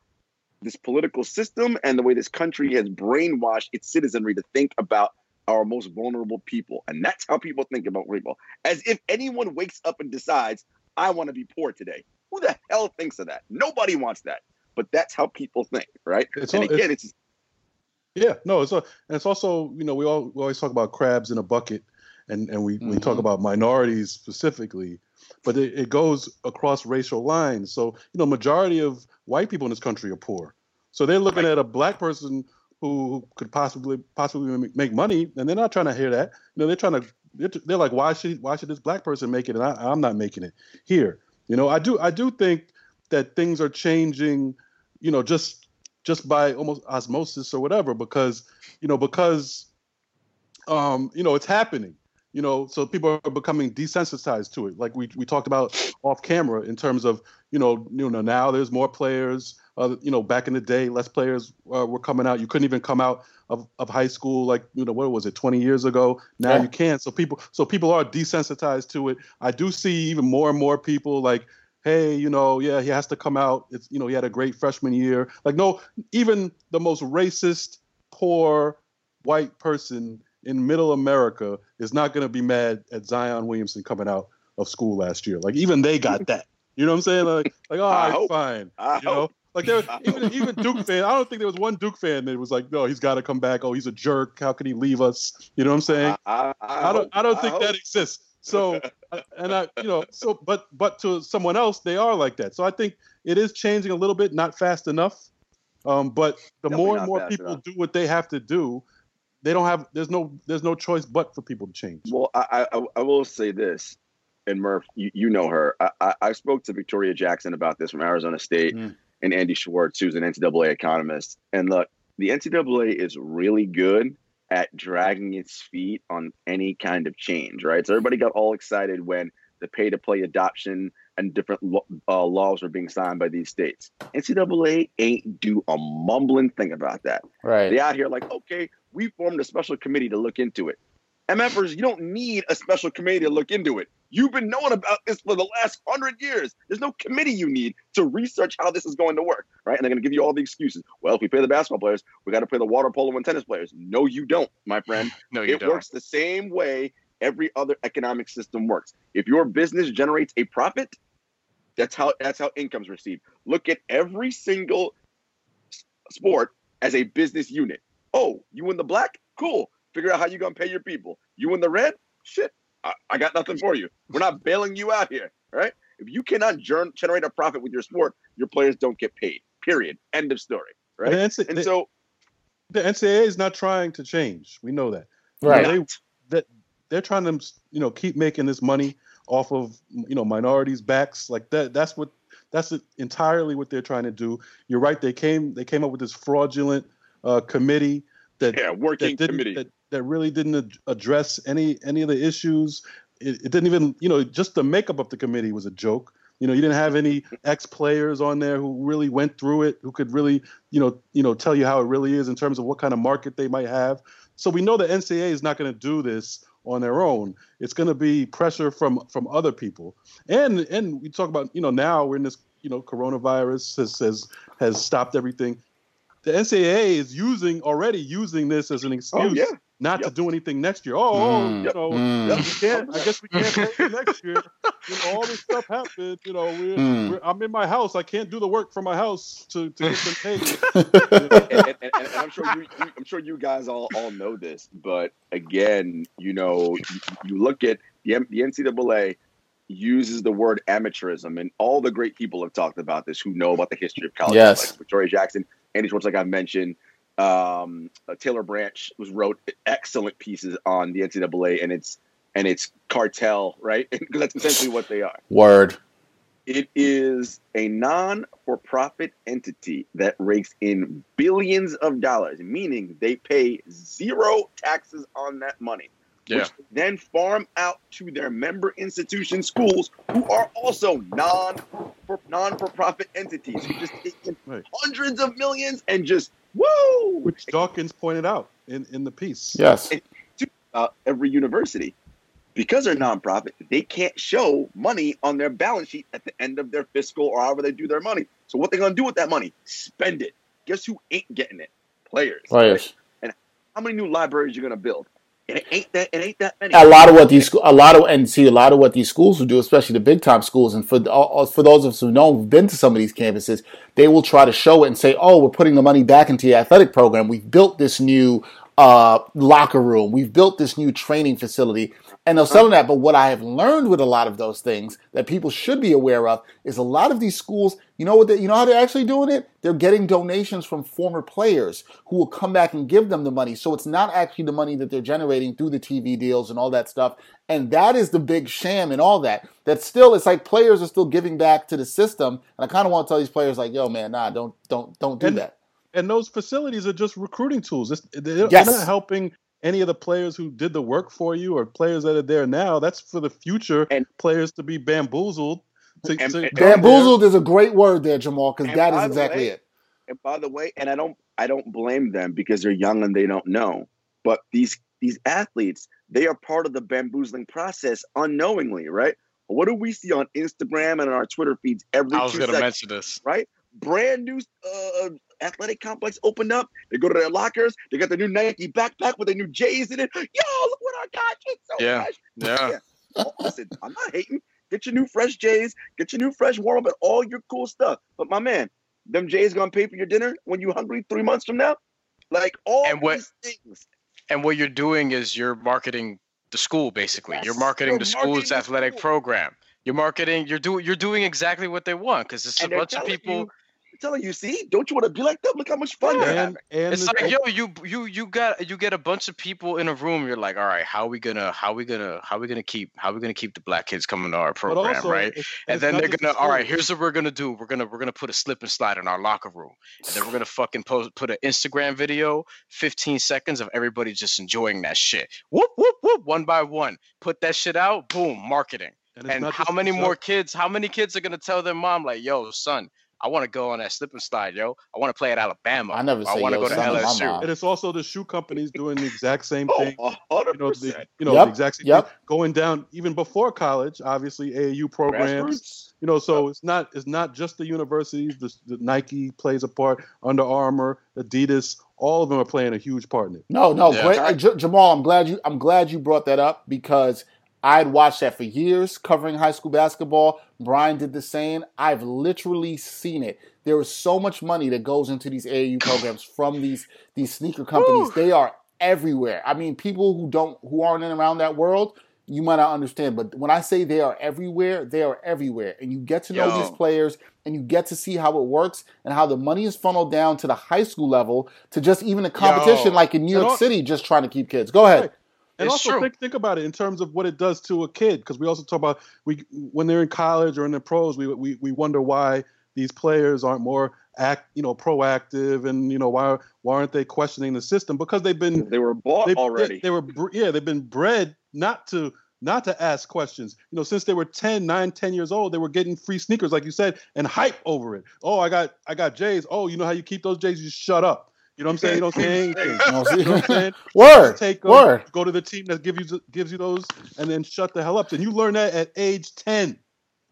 Speaker 4: this political system and the way this country has brainwashed its citizenry to think about our most vulnerable people. And that's how people think about people. As if anyone wakes up and decides, I want to be poor today. Who the hell thinks of that? Nobody wants that but that's how people think, right?
Speaker 3: It's
Speaker 4: and
Speaker 3: all-
Speaker 4: again, it's,
Speaker 3: Yeah, no, it's a, and it's also you know we all we always talk about crabs in a bucket, and and we we talk
Speaker 2: Mhm.
Speaker 3: about minorities specifically, but it, it goes across racial lines. So you know, majority of white people in this country are poor, so they're looking at a black person who could possibly possibly make- make money, and they're not trying to hear that. You know, they're trying to they're, they're like, why should why should this black person make it and I, I'm not making it here? You know, I do I do think that things are changing. You know, just just by almost osmosis or whatever because you know because um you know it's happening you know, so people are becoming desensitized to it. Like we we talked about off camera in terms of you know you know now there's more players. Uh, you know, back in the day, less players uh, were coming out. You couldn't even come out of, of high school like you know what was it 20 years ago. Now yeah. you can. So people so people are desensitized to it. I do see even more and more people like hey, you know, yeah, he has to come out. It's you know, he had a great freshman year. Like no, even the most racist, poor white person in middle America is not going to be mad at Zion Williamson coming out of school last year. Like even they got that. You know what I'm saying? Like, like oh, right, fine.
Speaker 4: I
Speaker 3: you know, like there, [LAUGHS] even even Duke fan. I don't think there was one Duke fan that was like, no, he's got to come back. Oh, he's a jerk. How can he leave us? You know what I'm saying?
Speaker 4: I, I,
Speaker 3: I don't. I don't think that exists. So, and I, you know, so but but to someone else, they are like that. So I think it is changing a little bit, not fast enough. Um, but the
Speaker 4: Definitely
Speaker 3: more and more people
Speaker 4: enough.
Speaker 3: do what they have to do, they don't have. There's no. There's no choice but for people to change.
Speaker 4: Well, I I, I will say this, and Murph, you, you know her. I, I, I spoke to Victoria Jackson about this from Arizona State,
Speaker 2: Mm.
Speaker 4: and Andy Schwartz, who's an NCAA economist. And look, the NCAA is really good at dragging its feet on any kind of change, right? So everybody got all excited when the pay to play adoption and different uh, laws were being signed by these states. NCAA ain't do a mumbling thing about that.
Speaker 2: Right.
Speaker 4: They out here like, okay, we formed a special committee to look into it. MFers, you don't need a special committee to look into it. You've been knowing about this for the last hundred years. There's no committee you need to research how this is going to work, right? And they're going to give you all the excuses. Well, if we pay the basketball players, we got to pay the water polo and tennis players. No, you don't, my friend. [LAUGHS]
Speaker 5: No, you
Speaker 4: it
Speaker 5: don't.
Speaker 4: It works the same way every other economic system works. If your business generates a profit, that's how that's how income's received. Look at every single sport as a business unit. Oh, you in the black? Cool. Figure out how you're gonna pay your people. You in the red? Shit. I, I got nothing for you. We're not bailing you out here. right? If you cannot ger- generate a profit with your sport, your players don't get paid. Period. End of story. Right.
Speaker 3: The NCAA
Speaker 4: And so
Speaker 3: the NCAA is not trying to change. We know that.
Speaker 2: Right.
Speaker 3: They, that they're trying to you know keep making this money off of you know minorities backs like that that's what that's entirely what they're trying to do you're right they came they came up with this fraudulent uh, committee that
Speaker 4: yeah, working
Speaker 3: that
Speaker 4: committee.
Speaker 3: that, that really didn't ad- address any any of the issues. It, it didn't even you know just the makeup of the committee was a joke. You know you didn't have any ex players on there who really went through it who could really you know you know tell you how it really is in terms of what kind of market they might have. So we know the ncaa is not going to do this on their own. It's going to be pressure from from other people. And and we talk about you know now we're in this you know coronavirus has has, has stopped everything. The ncaa is using already using this as an oh, excuse
Speaker 4: Oh yeah.
Speaker 3: Not to do anything next year. Oh, oh,
Speaker 2: Mm,
Speaker 3: you know,
Speaker 2: mm.
Speaker 3: we can't. I guess we can't play next year. You know, all this stuff happened. You know, we're,
Speaker 2: Mm.
Speaker 3: we're, I'm in my house. I can't do the work from my house to, to get them paid. [LAUGHS]
Speaker 4: and, and, and, and I'm sure you, you, I'm sure you guys all, all know this, but again, you know, you, you look at the, M- the NCAA uses the word amateurism, and all the great people have talked about this who know about the history of college,
Speaker 2: Yes.
Speaker 4: like Victoria Jackson, Andy Schwartz, like I mentioned. Um, uh, Taylor Branch was wrote excellent pieces on the NCAA and its and its cartel, right? [LAUGHS] Because that's essentially what they are.
Speaker 2: Word.
Speaker 4: It is a non for profit entity that rakes in billions of dollars, meaning they pay zero taxes on that money,
Speaker 5: Yeah.
Speaker 4: which then farm out to their member institution schools who are also non for non for profit entities who just take in
Speaker 3: Right.
Speaker 4: hundreds of millions and just woo
Speaker 3: Which Dawkins pointed out in, in the piece.
Speaker 2: Yes.
Speaker 4: uh, every university. Because they're nonprofit, they can't show money on their balance sheet at the end of their fiscal or however they do their money. So what they're gonna do with that money? Spend it. Guess who ain't getting it? Players.
Speaker 2: Players.
Speaker 4: And how many new libraries you're gonna build? It ain't that. It ain't that many.
Speaker 2: a lot of what these a lot of and see a lot of what these schools will do, especially the big time schools, and for the- for those of us who know who've been to some of these campuses, they will try to show it and say, "Oh, we're putting the money back into the athletic program. We've built this new uh, locker room. We've built this new training facility." And they'll sell that. But what I have learned with a lot of those things that people should be aware of is a lot of these schools. You know what? They, you know how they're actually doing it? They're getting donations from former players who will come back and give them the money. So it's not actually the money that they're generating through the TV deals and all that stuff. And that is the big sham and all that. That still, it's like players are still giving back to the system. And I kind of want to tell these players, like, yo, man, nah, don't, don't, don't do
Speaker 3: And-
Speaker 2: that.
Speaker 3: And those facilities are just recruiting tools. It's, they're,
Speaker 2: Yes.
Speaker 3: they're not helping any of the players who did the work for you or players that are there now. That's for the future
Speaker 4: And-
Speaker 3: players to be bamboozled. To,
Speaker 4: And-
Speaker 3: to
Speaker 4: and-
Speaker 2: Bamboozled is a great word there, Jamal, because
Speaker 4: And
Speaker 2: that
Speaker 4: by
Speaker 2: is
Speaker 4: the
Speaker 2: exactly
Speaker 4: way-
Speaker 2: it.
Speaker 4: And by the way, and I don't I don't blame them because they're young and they don't know. But these these athletes, they are part of the bamboozling process unknowingly, right? What do we see on Instagram and on our Twitter feeds every
Speaker 5: I was going to mention this.
Speaker 4: right? Brand new uh, athletic complex opened up. They go to their lockers. They got their new Nike backpack with their new J's in it. Yo, look what I got! It's so
Speaker 5: Yeah.
Speaker 4: fresh.
Speaker 5: Yeah.
Speaker 4: Oh, listen, I'm not hating. Get your new fresh J's. Get your new fresh warm up and all your cool stuff. But my man, them J's gonna pay for your dinner when you hungry three months from now. Like all
Speaker 5: And what-
Speaker 4: these things.
Speaker 5: And what you're doing is you're marketing the school basically. You're marketing
Speaker 4: you're
Speaker 5: the
Speaker 4: marketing
Speaker 5: school's
Speaker 4: the
Speaker 5: athletic
Speaker 4: school.
Speaker 5: program. You're marketing. You're doing. You're doing exactly what they want because it's a
Speaker 4: And
Speaker 5: bunch of people.
Speaker 4: you, telling you, see, don't you want to be like them? Look how much fun they're
Speaker 3: and
Speaker 4: having.
Speaker 3: and
Speaker 5: It's
Speaker 3: the-
Speaker 5: like yo, you you you got you get a bunch of people in a room. You're like, all right, how we gonna how we gonna how we gonna keep how we gonna keep the black kids coming to our program,
Speaker 3: also,
Speaker 5: right?
Speaker 3: it's-
Speaker 5: And
Speaker 3: it's
Speaker 5: then they're gonna, all right, here's what we're gonna do. We're gonna we're gonna put a slip and slide in our locker room. And then we're gonna fucking post put an Instagram video, 15 seconds of everybody just enjoying that shit. Whoop whoop whoop, one by one. Put that shit out. Boom, marketing.
Speaker 3: and
Speaker 5: And how many more kids? How many kids are gonna tell their mom like, "Yo, son, I want to go on that slip and slide, yo. I want to play at Alabama.
Speaker 2: I never
Speaker 5: see
Speaker 2: it.
Speaker 5: I want to go to
Speaker 2: son to my
Speaker 5: LSU."
Speaker 3: And it's also the shoe companies doing the exact same
Speaker 4: Oh,
Speaker 3: thing.
Speaker 4: a hundred
Speaker 3: You know, the,
Speaker 4: percent.
Speaker 3: you know
Speaker 2: Yep,
Speaker 3: the exact same
Speaker 2: yep.
Speaker 3: thing going down even before college. Obviously, AAU programs.
Speaker 4: Grassroots.
Speaker 3: You know, so it's not it's not just the universities. The, the Nike plays a part. Under Armour, Adidas, all of them are playing a huge part in it.
Speaker 2: No, no,
Speaker 5: Yeah.
Speaker 2: great, uh, J- Jamal. I'm glad you. I'm glad you brought that up because I'd watched that for years covering high school basketball. Brian did the same. I've literally seen it. There is so much money that goes into these AAU [SIGHS] programs from these these sneaker companies.
Speaker 5: Whew.
Speaker 2: They are everywhere. I mean, people who don't who aren't in around that world, you might not understand. But when I say they are everywhere, they are everywhere, and you get to know
Speaker 5: Yo.
Speaker 2: these players and you get to see how it works and how the money is funneled down to the high school level to just even a competition
Speaker 5: Yo.
Speaker 2: like in New York City, just trying to keep kids. Go ahead.
Speaker 3: And
Speaker 5: It's
Speaker 3: also
Speaker 5: true.
Speaker 3: think think about it in terms of what it does to a kid, because we also talk about we when they're in college or in the pros, we we, we wonder why these players aren't more act you know proactive and you know why why aren't they questioning the system? Because they've been
Speaker 4: They were bought
Speaker 3: they,
Speaker 4: already.
Speaker 3: They, they were yeah they've been bred not to not to ask questions. You know since they were 10 9 10 years old they were getting free sneakers like you said and hype over it. Oh i got i got j's. Oh you know how you keep those j's? You shut up you know what i'm saying you don't say [LAUGHS] anything
Speaker 2: You know, see?
Speaker 3: you know what i'm saying [LAUGHS]
Speaker 2: Word.
Speaker 3: take them,
Speaker 2: Word.
Speaker 3: go to the team that gives you gives you those, and then shut the hell up. And you learn that at age ten.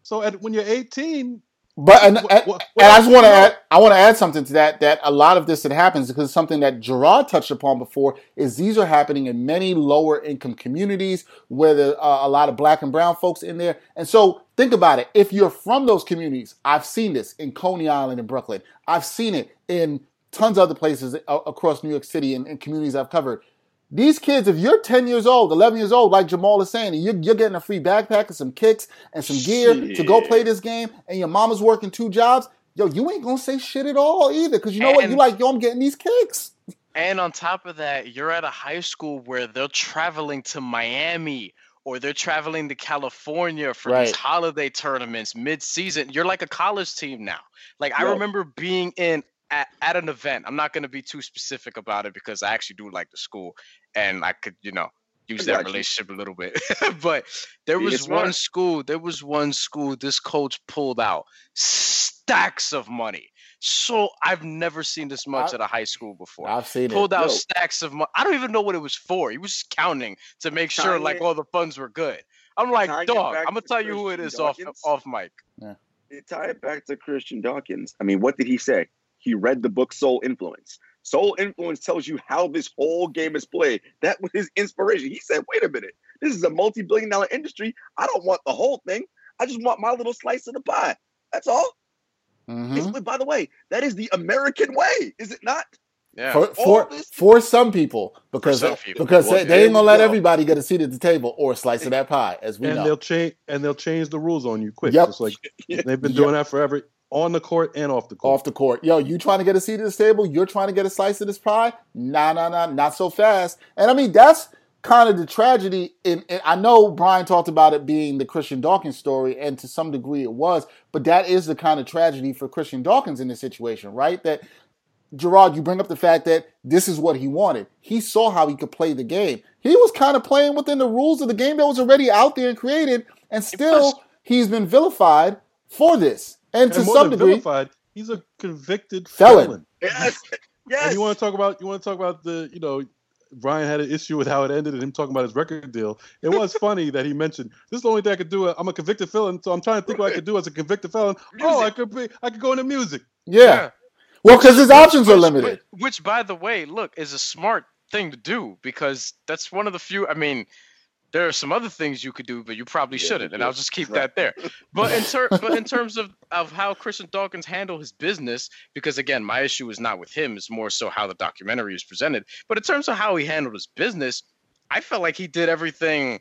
Speaker 3: So at when you're 18,
Speaker 2: But and,
Speaker 3: What-
Speaker 2: and,
Speaker 3: what-
Speaker 2: and I just want to add, I want to add something to that. That a lot of this that happens because something that Gerard touched upon before is these are happening in many lower income communities where there are a lot of black and brown folks in there. And so think about it. If you're from those communities, I've seen this in Coney Island in Brooklyn. I've seen it in tons of other places uh, across New York City and, and communities I've covered. These kids, if you're 10 years old, 11 years old, like Jamal is saying, and you're, you're getting a free backpack and some kicks and some gear to go play this game, and your mama's working two jobs, yo, you ain't gonna say shit at all either. Because you know what? You
Speaker 5: And-
Speaker 2: like, yo, I'm getting these kicks.
Speaker 5: And on top of that, you're at a high school where they're traveling to Miami or they're traveling to California for
Speaker 2: Right.
Speaker 5: these holiday tournaments mid-season. You're like a college team now. Like I remember being in at, at an event. I'm not going to be too specific about it because I actually do like the school and I could, you know, use that
Speaker 4: got you.
Speaker 5: relationship a little bit. [LAUGHS] but there
Speaker 4: Yeah,
Speaker 5: was
Speaker 4: it's
Speaker 5: one
Speaker 4: smart.
Speaker 5: school, there was one school this coach pulled out stacks of money. So I've never seen this much
Speaker 2: I-
Speaker 5: at a high school before
Speaker 2: I've seen it.
Speaker 5: pulled out
Speaker 4: Yo.
Speaker 5: stacks of money. I don't even know what it was for. He was just counting to make sure like all the funds were good. I'm like,
Speaker 4: Tying
Speaker 5: dog, I'm gonna tell you who it is Christian off
Speaker 4: Dawkins?
Speaker 5: off mic.
Speaker 4: It tie it back to Christian Dawkins. I mean, what did he say? He read the book Soul Influence. Soul Influence tells you how this whole game is played. That was his inspiration. He said, wait a minute, this is a multi billion dollar industry. I don't want the whole thing. I just want my little slice of the pie. That's all.
Speaker 2: Mhm.
Speaker 4: By the way, that is the American way, is it not?
Speaker 5: Yeah.
Speaker 2: For, for, for some people, because
Speaker 5: some people.
Speaker 2: because
Speaker 4: Well,
Speaker 2: they, they ain't gonna let
Speaker 4: go.
Speaker 2: everybody get a seat at the table or a slice of that pie, as we
Speaker 3: and
Speaker 2: know.
Speaker 3: they'll change and they'll change the rules on you quick.
Speaker 2: Yep.
Speaker 3: Just like [LAUGHS] they've been
Speaker 2: Yep.
Speaker 3: doing that forever on the court and off the court.
Speaker 2: off the court. Yo, you trying to get a seat at this table? You're trying to get a slice of this pie? Nah, nah, nah, not so fast. And I mean, that's kind of the tragedy. In, in I know Brian talked about it being the Christian Dawkins story, and to some degree it was, but that is the kind of tragedy for Christian Dawkins in this situation, right? That Gerard, you bring up the fact that this is what he wanted. He saw how he could play the game. He was kind of playing within the rules of the game that was already out there and created, and still he's been vilified for this. And,
Speaker 3: And
Speaker 2: to
Speaker 3: more
Speaker 2: some
Speaker 3: than
Speaker 2: degree,
Speaker 3: vilified, he's a convicted
Speaker 2: Felon.
Speaker 3: felon.
Speaker 4: Yes. Yes.
Speaker 3: And you want to talk about you want to talk about the you know Brian had an issue with how it ended and him talking about his record deal. It was funny that he mentioned this is the only thing I could do. I'm a convicted felon, so I'm trying to think what I could do as a convicted felon. Oh, I could be I could go into music.
Speaker 2: yeah. Well, because his options are limited.
Speaker 5: Which, which, by the way, look, is a smart thing to do because that's one of the few. I mean, there are some other things you could do, but you probably
Speaker 4: Yeah,
Speaker 5: shouldn't, and I'll just keep [LAUGHS]
Speaker 4: right.
Speaker 5: that there. But in ter- but in terms of of how Christian Dawkins handled his business, because again, my issue is not with him; it's more so how the documentary is presented. But in terms of how he handled his business, I felt like he did everything.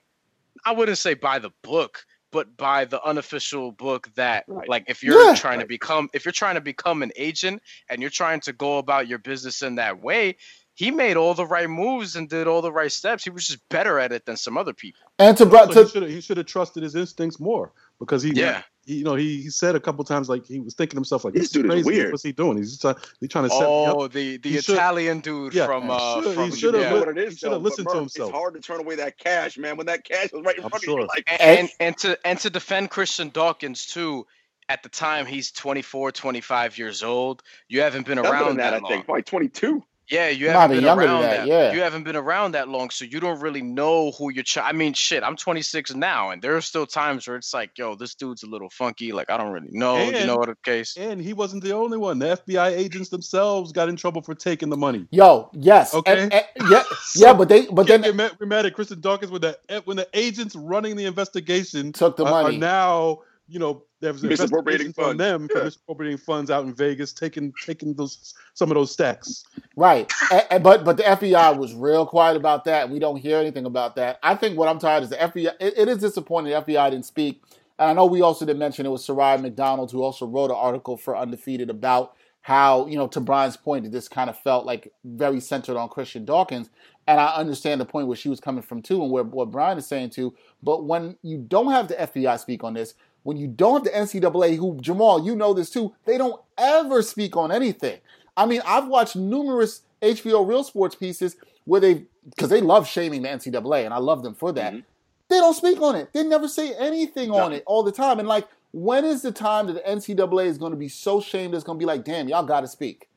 Speaker 5: I wouldn't say by the book, but by the unofficial book that
Speaker 4: Right.
Speaker 5: like if you're
Speaker 2: Yeah.
Speaker 5: trying to become if you're trying to become an agent and you're trying to go about your business in that way he made all the right moves and did all the right steps he was just better at it than some other people
Speaker 2: And to, bro- to
Speaker 3: he should have he should have trusted his instincts more because he
Speaker 5: Yeah.
Speaker 3: he, you know he, he said a couple times like he was thinking to himself like
Speaker 4: This
Speaker 3: this, is
Speaker 4: dude is
Speaker 3: crazy.
Speaker 4: weird.
Speaker 3: What's he doing? He's trying he's trying to set me up.
Speaker 5: oh the the
Speaker 3: He should-
Speaker 5: italian dude
Speaker 3: Yeah,
Speaker 5: from
Speaker 2: he
Speaker 5: uh
Speaker 3: should- he
Speaker 5: from
Speaker 3: should have
Speaker 4: You know
Speaker 5: yeah.
Speaker 4: what it
Speaker 3: He should have
Speaker 4: though, but
Speaker 3: listened to
Speaker 4: Murph,
Speaker 3: himself.
Speaker 4: It's hard to turn away that cash, man. When that cash was right in
Speaker 3: I'm
Speaker 4: front
Speaker 3: sure.
Speaker 4: of you, like,
Speaker 5: and,
Speaker 2: And-
Speaker 5: and and to and to defend christian dawkins too at the time he's 24 25 years old you haven't been
Speaker 4: younger
Speaker 5: around
Speaker 4: than that,
Speaker 5: that,
Speaker 4: I
Speaker 5: long
Speaker 4: think, probably 22.
Speaker 5: Yeah, you
Speaker 2: Might
Speaker 5: haven't been around
Speaker 2: that,
Speaker 5: that.
Speaker 2: yeah.
Speaker 5: You haven't been around that long, so you don't really know who you're. I mean, shit, I'm 26 now, and there are still times where it's like, yo, this dude's a little funky. Like, I don't really know. you know what the case?
Speaker 3: And he wasn't the only one. The FBI agents themselves got in trouble for taking the money.
Speaker 2: yo, yes,
Speaker 3: Okay.
Speaker 2: and- and- yeah, [LAUGHS] yeah, but they, but then
Speaker 3: get mad, we're mad at Christian Dawkins when the when the agents running the investigation
Speaker 2: took the
Speaker 3: are, are
Speaker 2: money.
Speaker 3: now you know there's
Speaker 4: Misappropriating
Speaker 3: investigations on
Speaker 4: funds.
Speaker 3: them for misappropriating funds out in Vegas, taking taking those some of those stacks.
Speaker 2: Right. A- a- but but the FBI was real quiet about that. We don't hear anything about that. I think what I'm tired is the FBI. It, it is disappointing the FBI didn't speak. And I know we also didn't mention it was Soraya McDonald who also wrote an article for Undefeated about how you know to Brian's point that this kind of felt like very centered on Christian Dawkins. And I understand the point where she was coming from too, and where what Brian is saying too. But when you don't have the FBI speak on this, when you don't have the NCAA, who Jamal, you know this too, they don't ever speak on anything. I mean, I've watched numerous HBO Real Sports pieces where they, because they love shaming the NCAA, and I love them for that.
Speaker 4: Mhm.
Speaker 2: They don't speak on it. They never say anything on it all the time. And like, when is the time that the NCAA is going to be so shamed it's going to be like, damn, y'all got to speak?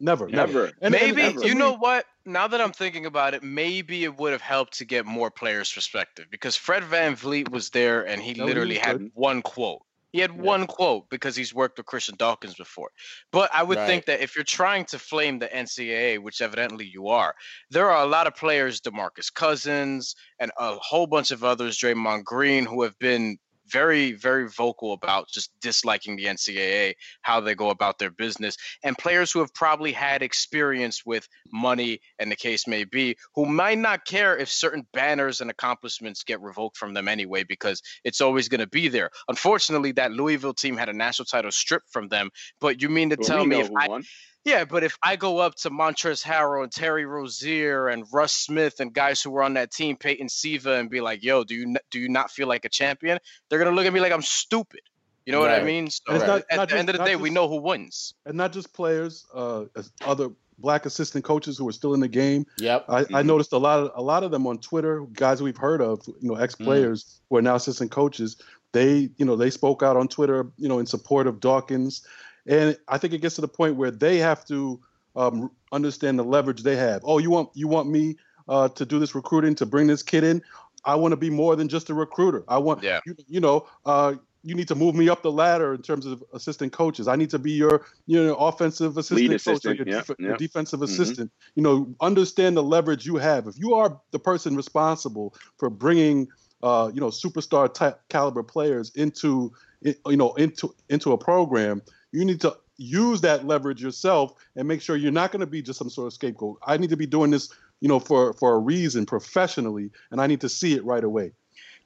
Speaker 3: Never,
Speaker 4: Never.
Speaker 3: And- and-
Speaker 5: maybe
Speaker 3: and-
Speaker 5: you know what? Now that I'm thinking about it, maybe it would have helped to get more players' perspective because Fred VanVleet was there and he
Speaker 3: No,
Speaker 5: literally
Speaker 3: was
Speaker 5: had
Speaker 4: good.
Speaker 5: one quote. He had one quote because he's worked with Christian Dawkins before. But I would
Speaker 2: Right.
Speaker 5: think that if you're trying to flame the NCAA, which evidently you are, there are a lot of players, DeMarcus Cousins and a whole bunch of others, Draymond Green, who have been very, very vocal about just disliking the NCAA, how they go about their business, and players who have probably had experience with money and the case may be, who might not care if certain banners and accomplishments get revoked from them anyway, because it's always going to be there. Unfortunately, that Louisville team had a national title stripped from them. But you mean to
Speaker 4: Well,
Speaker 5: tell me if I
Speaker 4: won.
Speaker 5: Yeah, but if I go up to Montrezl Harrell and Terry Rozier and Russ Smith and guys who were on that team, Peyton Siva, and be like, "Yo, do you do you not feel like a champion?" They're gonna look at me like I'm stupid. You know what I mean? So
Speaker 3: it's
Speaker 2: Right.
Speaker 3: not-
Speaker 5: at
Speaker 3: not
Speaker 5: the end of the
Speaker 3: not
Speaker 5: day, we
Speaker 3: just-
Speaker 5: know who wins.
Speaker 3: and not just players, uh, as other black assistant coaches who are still in the game.
Speaker 2: Yep.
Speaker 3: I, I
Speaker 4: Mhm.
Speaker 3: noticed a lot of a lot of them on Twitter, guys we've heard of, you know, ex players who are now assistant coaches. They, you know, they spoke out on Twitter, you know, in support of Dawkins, and I think it gets to the point where they have to um, understand the leverage they have. Oh, you want you want me uh, to do this recruiting to bring this kid in? I want to be more than just a recruiter. I want,
Speaker 5: Yeah.
Speaker 3: you, you know, uh, you need to move me up the ladder in terms of assistant coaches. I need to be your, you know, offensive assistant coach or
Speaker 4: assistant,
Speaker 3: your,
Speaker 4: yeah,
Speaker 3: def- your
Speaker 4: yeah.
Speaker 3: defensive
Speaker 4: Mhm.
Speaker 3: assistant. You know, understand the leverage you have. If you are the person responsible for bringing, uh, you know, superstar type caliber players into, you know, into into a program, you need to use that leverage yourself and make sure you're not going to be just some sort of scapegoat. I need to be doing this, you know, for for a reason professionally, and I need to see it right away.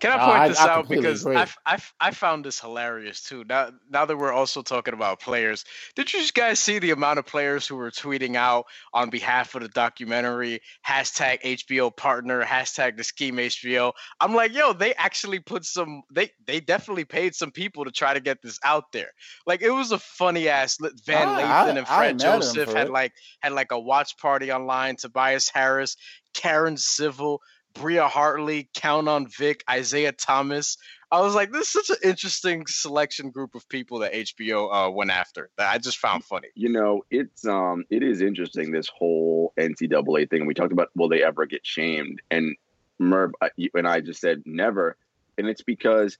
Speaker 5: Can I point I, this I out because I, I, I found this hilarious too. Now now that we're also talking about players, did you guys see the amount of players who were tweeting out on behalf of the documentary hashtag HBO partner hashtag the scheme HBO? I'm like, yo, they actually put some. They they definitely paid some people to try to get this out there. Like it was a funny ass. Van Lathan and Fred Joseph had like had like a watch party online. Tobias Harris, Karen Civil. Bria Hartley, Count on Vic, Isaiah Thomas. I was like, this is such an interesting selection group of people that HBO uh, went after that I just found funny.
Speaker 4: You know, it's um, it is interesting this whole NCAA thing. We talked about will they ever get shamed, and Murph and I just said never, and it's because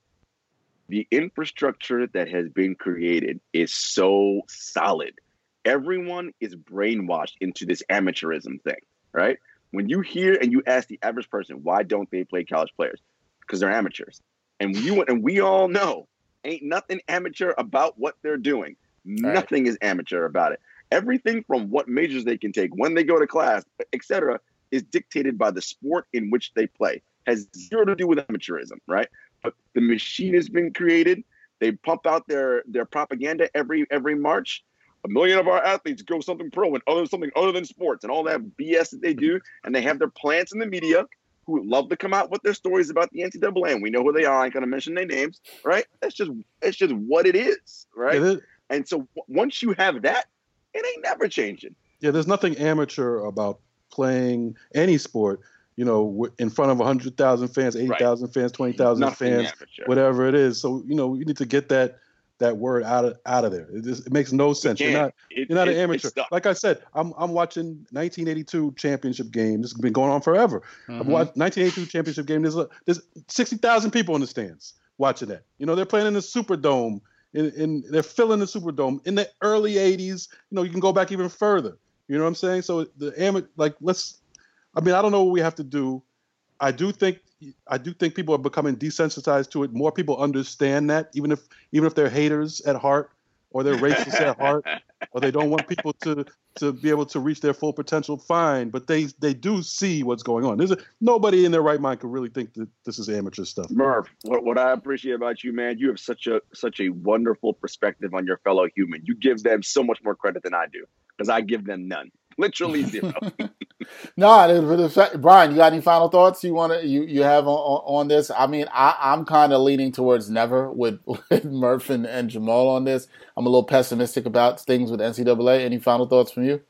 Speaker 4: the infrastructure that has been created is so solid. Everyone is brainwashed into this amateurism thing, right? When you hear and you ask the average person why don't they play college players, because they're amateurs, and you and we all know ain't nothing amateur about what they're doing. Right. Nothing is amateur about it. Everything from what majors they can take, when they go to class, etc., is dictated by the sport in which they play. Has zero to do with amateurism, right? But the machine has been created. They pump out their their propaganda every every March a million of our athletes go something pro and other something other than sports and all that BS that they do, and they have their plants in the media who love to come out with their stories about the NCAA. And we know who they are. I ain't gonna mention their names, right? That's just it's just what it is, right? And so once you have that, it ain't never changing.
Speaker 3: Yeah, there's nothing amateur about playing any sport. You know, in front of 100,000 fans, 80,000 right. fans, 20,000 fans, amateur. whatever it is. So, you know, you need to get that that word out of out of there. It just it makes no sense. You are not it, you're not it, an amateur. Like I said, I'm I'm watching 1982 championship game. This has been going on forever. Mm-hmm. I'm watching 1982 championship game. There's a, there's 60,000 people in the stands watching that. You know, they're playing in the Superdome. In, in they're filling the Superdome in the early 80s. You know, you can go back even further. You know what I'm saying? So the amateur, like let's. I mean, I don't know what we have to do. I do think I do think people are becoming desensitized to it. More people understand that, even if even if they're haters at heart or they're racist at heart [LAUGHS] or they don't want people to to be able to reach their full potential. Fine, but they they do see what's going on. There's a, nobody in their right mind could really think that this is amateur stuff.
Speaker 4: Murph, what, what I appreciate about you, man, you have such a such a wonderful perspective on your fellow human. You give them so much more credit than I do because I give them none [LAUGHS] literally zero. [LAUGHS]
Speaker 2: no, Brian, you got any final thoughts you want to you, you have on, on this? I mean, I, I'm kind of leaning towards never with, [LAUGHS] with Murph and, and Jamal on this. I'm a little pessimistic about things with NCAA. Any final thoughts from you?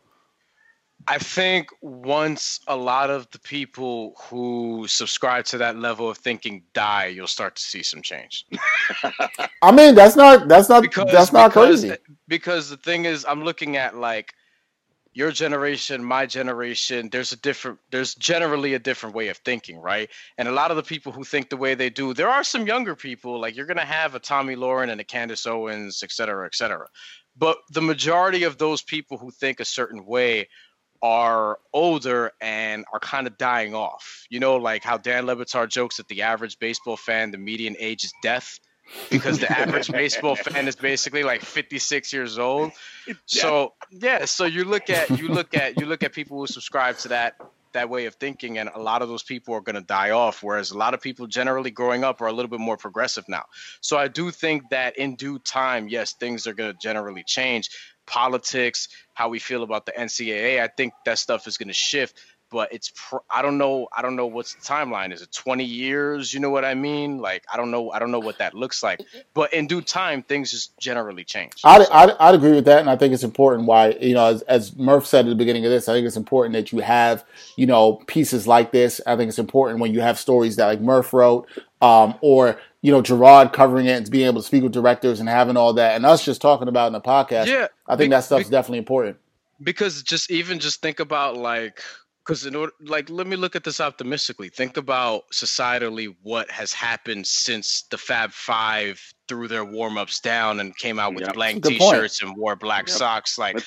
Speaker 5: I think once a lot of the people who subscribe to that level of thinking die, you'll start to see some change.
Speaker 2: I mean, that's not that's not because, that's not
Speaker 5: because,
Speaker 2: crazy.
Speaker 5: Because the thing is, I'm looking at like your generation, my generation, there's a different, there's generally a different way of thinking, right? And a lot of the people who think the way they do, there are some younger people, like you're to have a Tomi Lahren and a Candace Owens, et cetera, et cetera. But the majority of those people who think a certain way are older and are kind of dying off. You know, like how Dan Le Batard jokes that the average baseball fan, the median age is death because the [LAUGHS] average baseball fan is basically like 56 years old. So yeah, so you look at you look at you look at people who subscribe to that that way of thinking and a lot of those people are going to die off whereas a lot of people generally growing up are a little bit more progressive now. So i do think that in due time yes things are going to generally change. Politics how we feel about the ncaa i think that stuff is going to shift but it's pr- I don't know I don't know what's the timeline. Is it 20 years? You know what I mean? Like I don't know I don't know what that looks like. But in due time, things just generally change.
Speaker 2: I'd, I'd, I'd agree with that, and I think it's important. Why you know, as, as Murph said at the beginning of this, I think it's important that you have you know pieces like this. I think it's important when you have stories that like Murph wrote, um, or you know Gerard covering it and being able to speak with directors and having all that, and us just talking about in the podcast. Yeah, I think be, that stuff's be, definitely important.
Speaker 5: Because just even just think about like because in order like let me look at this optimistically think about societally what has happened since the fab five threw their warm-ups down and came out with yep. blank t-shirts point. and wore black yep. socks like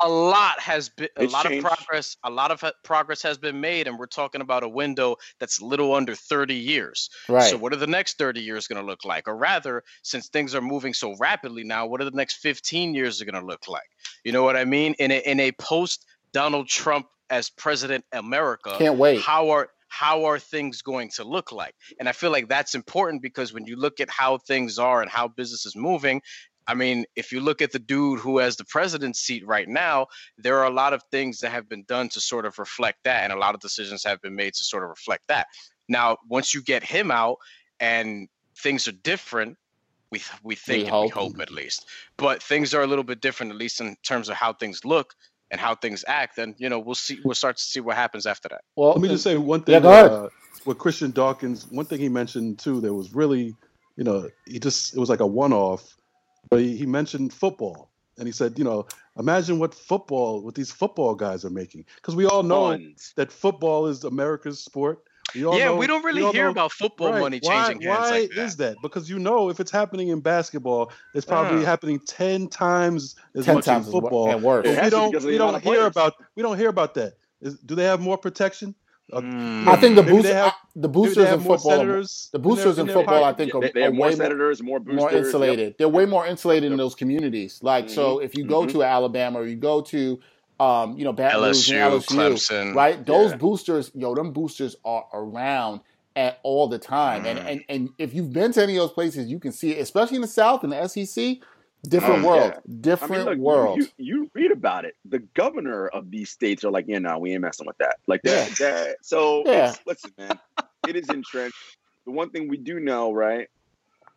Speaker 5: a lot has been a it's lot changed. of progress a lot of uh, progress has been made and we're talking about a window that's little under 30 years right so what are the next 30 years going to look like or rather since things are moving so rapidly now what are the next 15 years are going to look like you know what i mean in a in a post donald trump as President America.
Speaker 2: Can't wait.
Speaker 5: How are how are things going to look like? And I feel like that's important because when you look at how things are and how business is moving, I mean, if you look at the dude who has the president's seat right now, there are a lot of things that have been done to sort of reflect that, and a lot of decisions have been made to sort of reflect that. Now, once you get him out and things are different, we we think
Speaker 2: We
Speaker 5: and we
Speaker 2: hope.
Speaker 5: hope at least, but things are a little bit different, at least in terms of how things look and how things act. Then you know we'll see. We'll start to see what happens after that.
Speaker 2: Well,
Speaker 3: Let me just say one thing.
Speaker 2: Yeah, go ahead.
Speaker 3: Uh, with Christian Dawkins, one thing he mentioned too that was really, you know, he just it was like a one-off, but he, he mentioned football, and he said, you know, imagine what football, what these football guys are making, because we all know
Speaker 4: Tons.
Speaker 3: that football is America's sport. We all
Speaker 5: yeah,
Speaker 3: know-
Speaker 5: we don't really hear
Speaker 3: know-
Speaker 5: about football
Speaker 3: Right.
Speaker 5: money
Speaker 3: why,
Speaker 5: changing hands
Speaker 3: Why
Speaker 5: like that.
Speaker 3: is that? Because you know, if it's happening in basketball, it's probably
Speaker 5: Uh.
Speaker 3: happening ten times as
Speaker 2: 10
Speaker 3: much
Speaker 2: times
Speaker 3: in
Speaker 2: as wo-
Speaker 3: football.
Speaker 2: and worse.
Speaker 4: It
Speaker 3: But
Speaker 4: has
Speaker 3: we don't. We
Speaker 4: the
Speaker 3: don't hear
Speaker 4: players.
Speaker 3: about. We don't hear about that. Is, do they have more protection? Uh,
Speaker 5: Mm.
Speaker 2: I think the
Speaker 3: Maybe they
Speaker 2: boost,
Speaker 3: have-
Speaker 2: the boosters in football,
Speaker 3: senators
Speaker 2: the
Speaker 3: in their-
Speaker 2: boosters
Speaker 3: in
Speaker 2: in football, I think, are,
Speaker 4: They, they
Speaker 2: are
Speaker 4: have more
Speaker 2: way
Speaker 4: senators, more boosters.
Speaker 2: more
Speaker 4: yep.
Speaker 2: insulated. They're way more insulated in those communities. Like so,
Speaker 4: Mhm.
Speaker 2: if you go
Speaker 4: Mhm.
Speaker 2: to Alabama or you go to, um, you know, Baton Rouge and
Speaker 5: LSU,
Speaker 2: LSU,
Speaker 5: Clemson.
Speaker 2: right? Those
Speaker 4: Yeah.
Speaker 2: boosters, yo, them boosters are around at all the time. And
Speaker 5: Mhm.
Speaker 2: and and if you've been to any of those places, you can see it, especially in the South and the SEC. Different
Speaker 4: Oh,
Speaker 2: world,
Speaker 4: yeah. I
Speaker 2: different
Speaker 4: mean, look, you-
Speaker 2: world.
Speaker 4: You, you read about it. The governor of these states are like, yeah, no, we ain't messing with that. Like that. that so
Speaker 2: Yeah.
Speaker 4: listen, man, it is entrenched. The one thing we do know, right?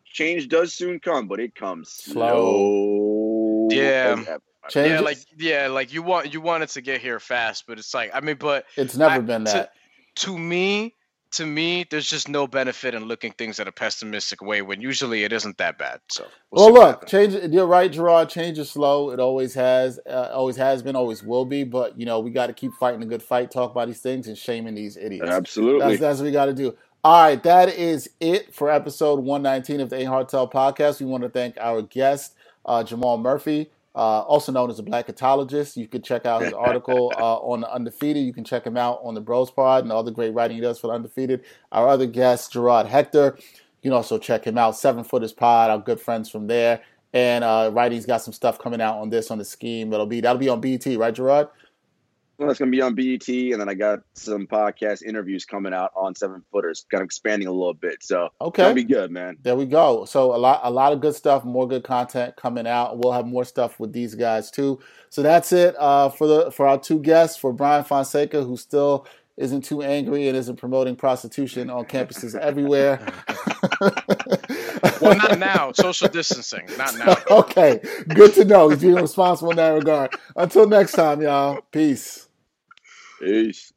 Speaker 4: Change does soon come, but it comes slow.
Speaker 5: Yeah.
Speaker 4: As.
Speaker 2: Change
Speaker 5: yeah,
Speaker 2: is-
Speaker 5: like yeah, like you want you want it to get here fast, but it's like I mean, but
Speaker 2: it's never
Speaker 5: I-
Speaker 2: been that.
Speaker 5: to me, to me, there's just no benefit in looking things at a pessimistic way when usually it isn't that bad. So
Speaker 2: Well,
Speaker 5: see what
Speaker 2: look, change. You're right, Gerard. Change is slow. It always has, uh, always has been, always will be. But you know, we got to keep fighting a good fight, talk about these things, and shaming these idiots.
Speaker 4: Absolutely.
Speaker 2: That's that's what we got to do. All right, that is it for episode 119 of the A Hard Tell podcast. We want to thank our guest, uh, Jamal Murphy, uh, also known as a Black Catologist. You can check out his article [LAUGHS] uh, on the Undefeated. You can check him out on the Bros Pod and all the great writing he does for the Undefeated. Our other guest, Gerard Hector. You can also check him out, Seven Footers Pod, our good friends from there. And uh, Writing's got some stuff coming out on this on the scheme. That'll be that'll be on BT, right, Gerard?
Speaker 4: Well, that's going to be on BET, and then I got some podcast interviews coming out on Seven Footers, kind of expanding a little bit. So
Speaker 2: Okay.
Speaker 4: that'll be good, man.
Speaker 2: There we go. So a lot, a lot of good stuff, more good content coming out. We'll have more stuff with these guys too. So that's it uh, for the for our two guests. For Brian Fonseca, who still isn't too angry and isn't promoting prostitution on campuses [LAUGHS] everywhere.
Speaker 5: well, not now. Social distancing, not now. [LAUGHS]
Speaker 2: okay, good to know. He's being responsible in that regard. Until next time, y'all. Peace.
Speaker 4: Peace.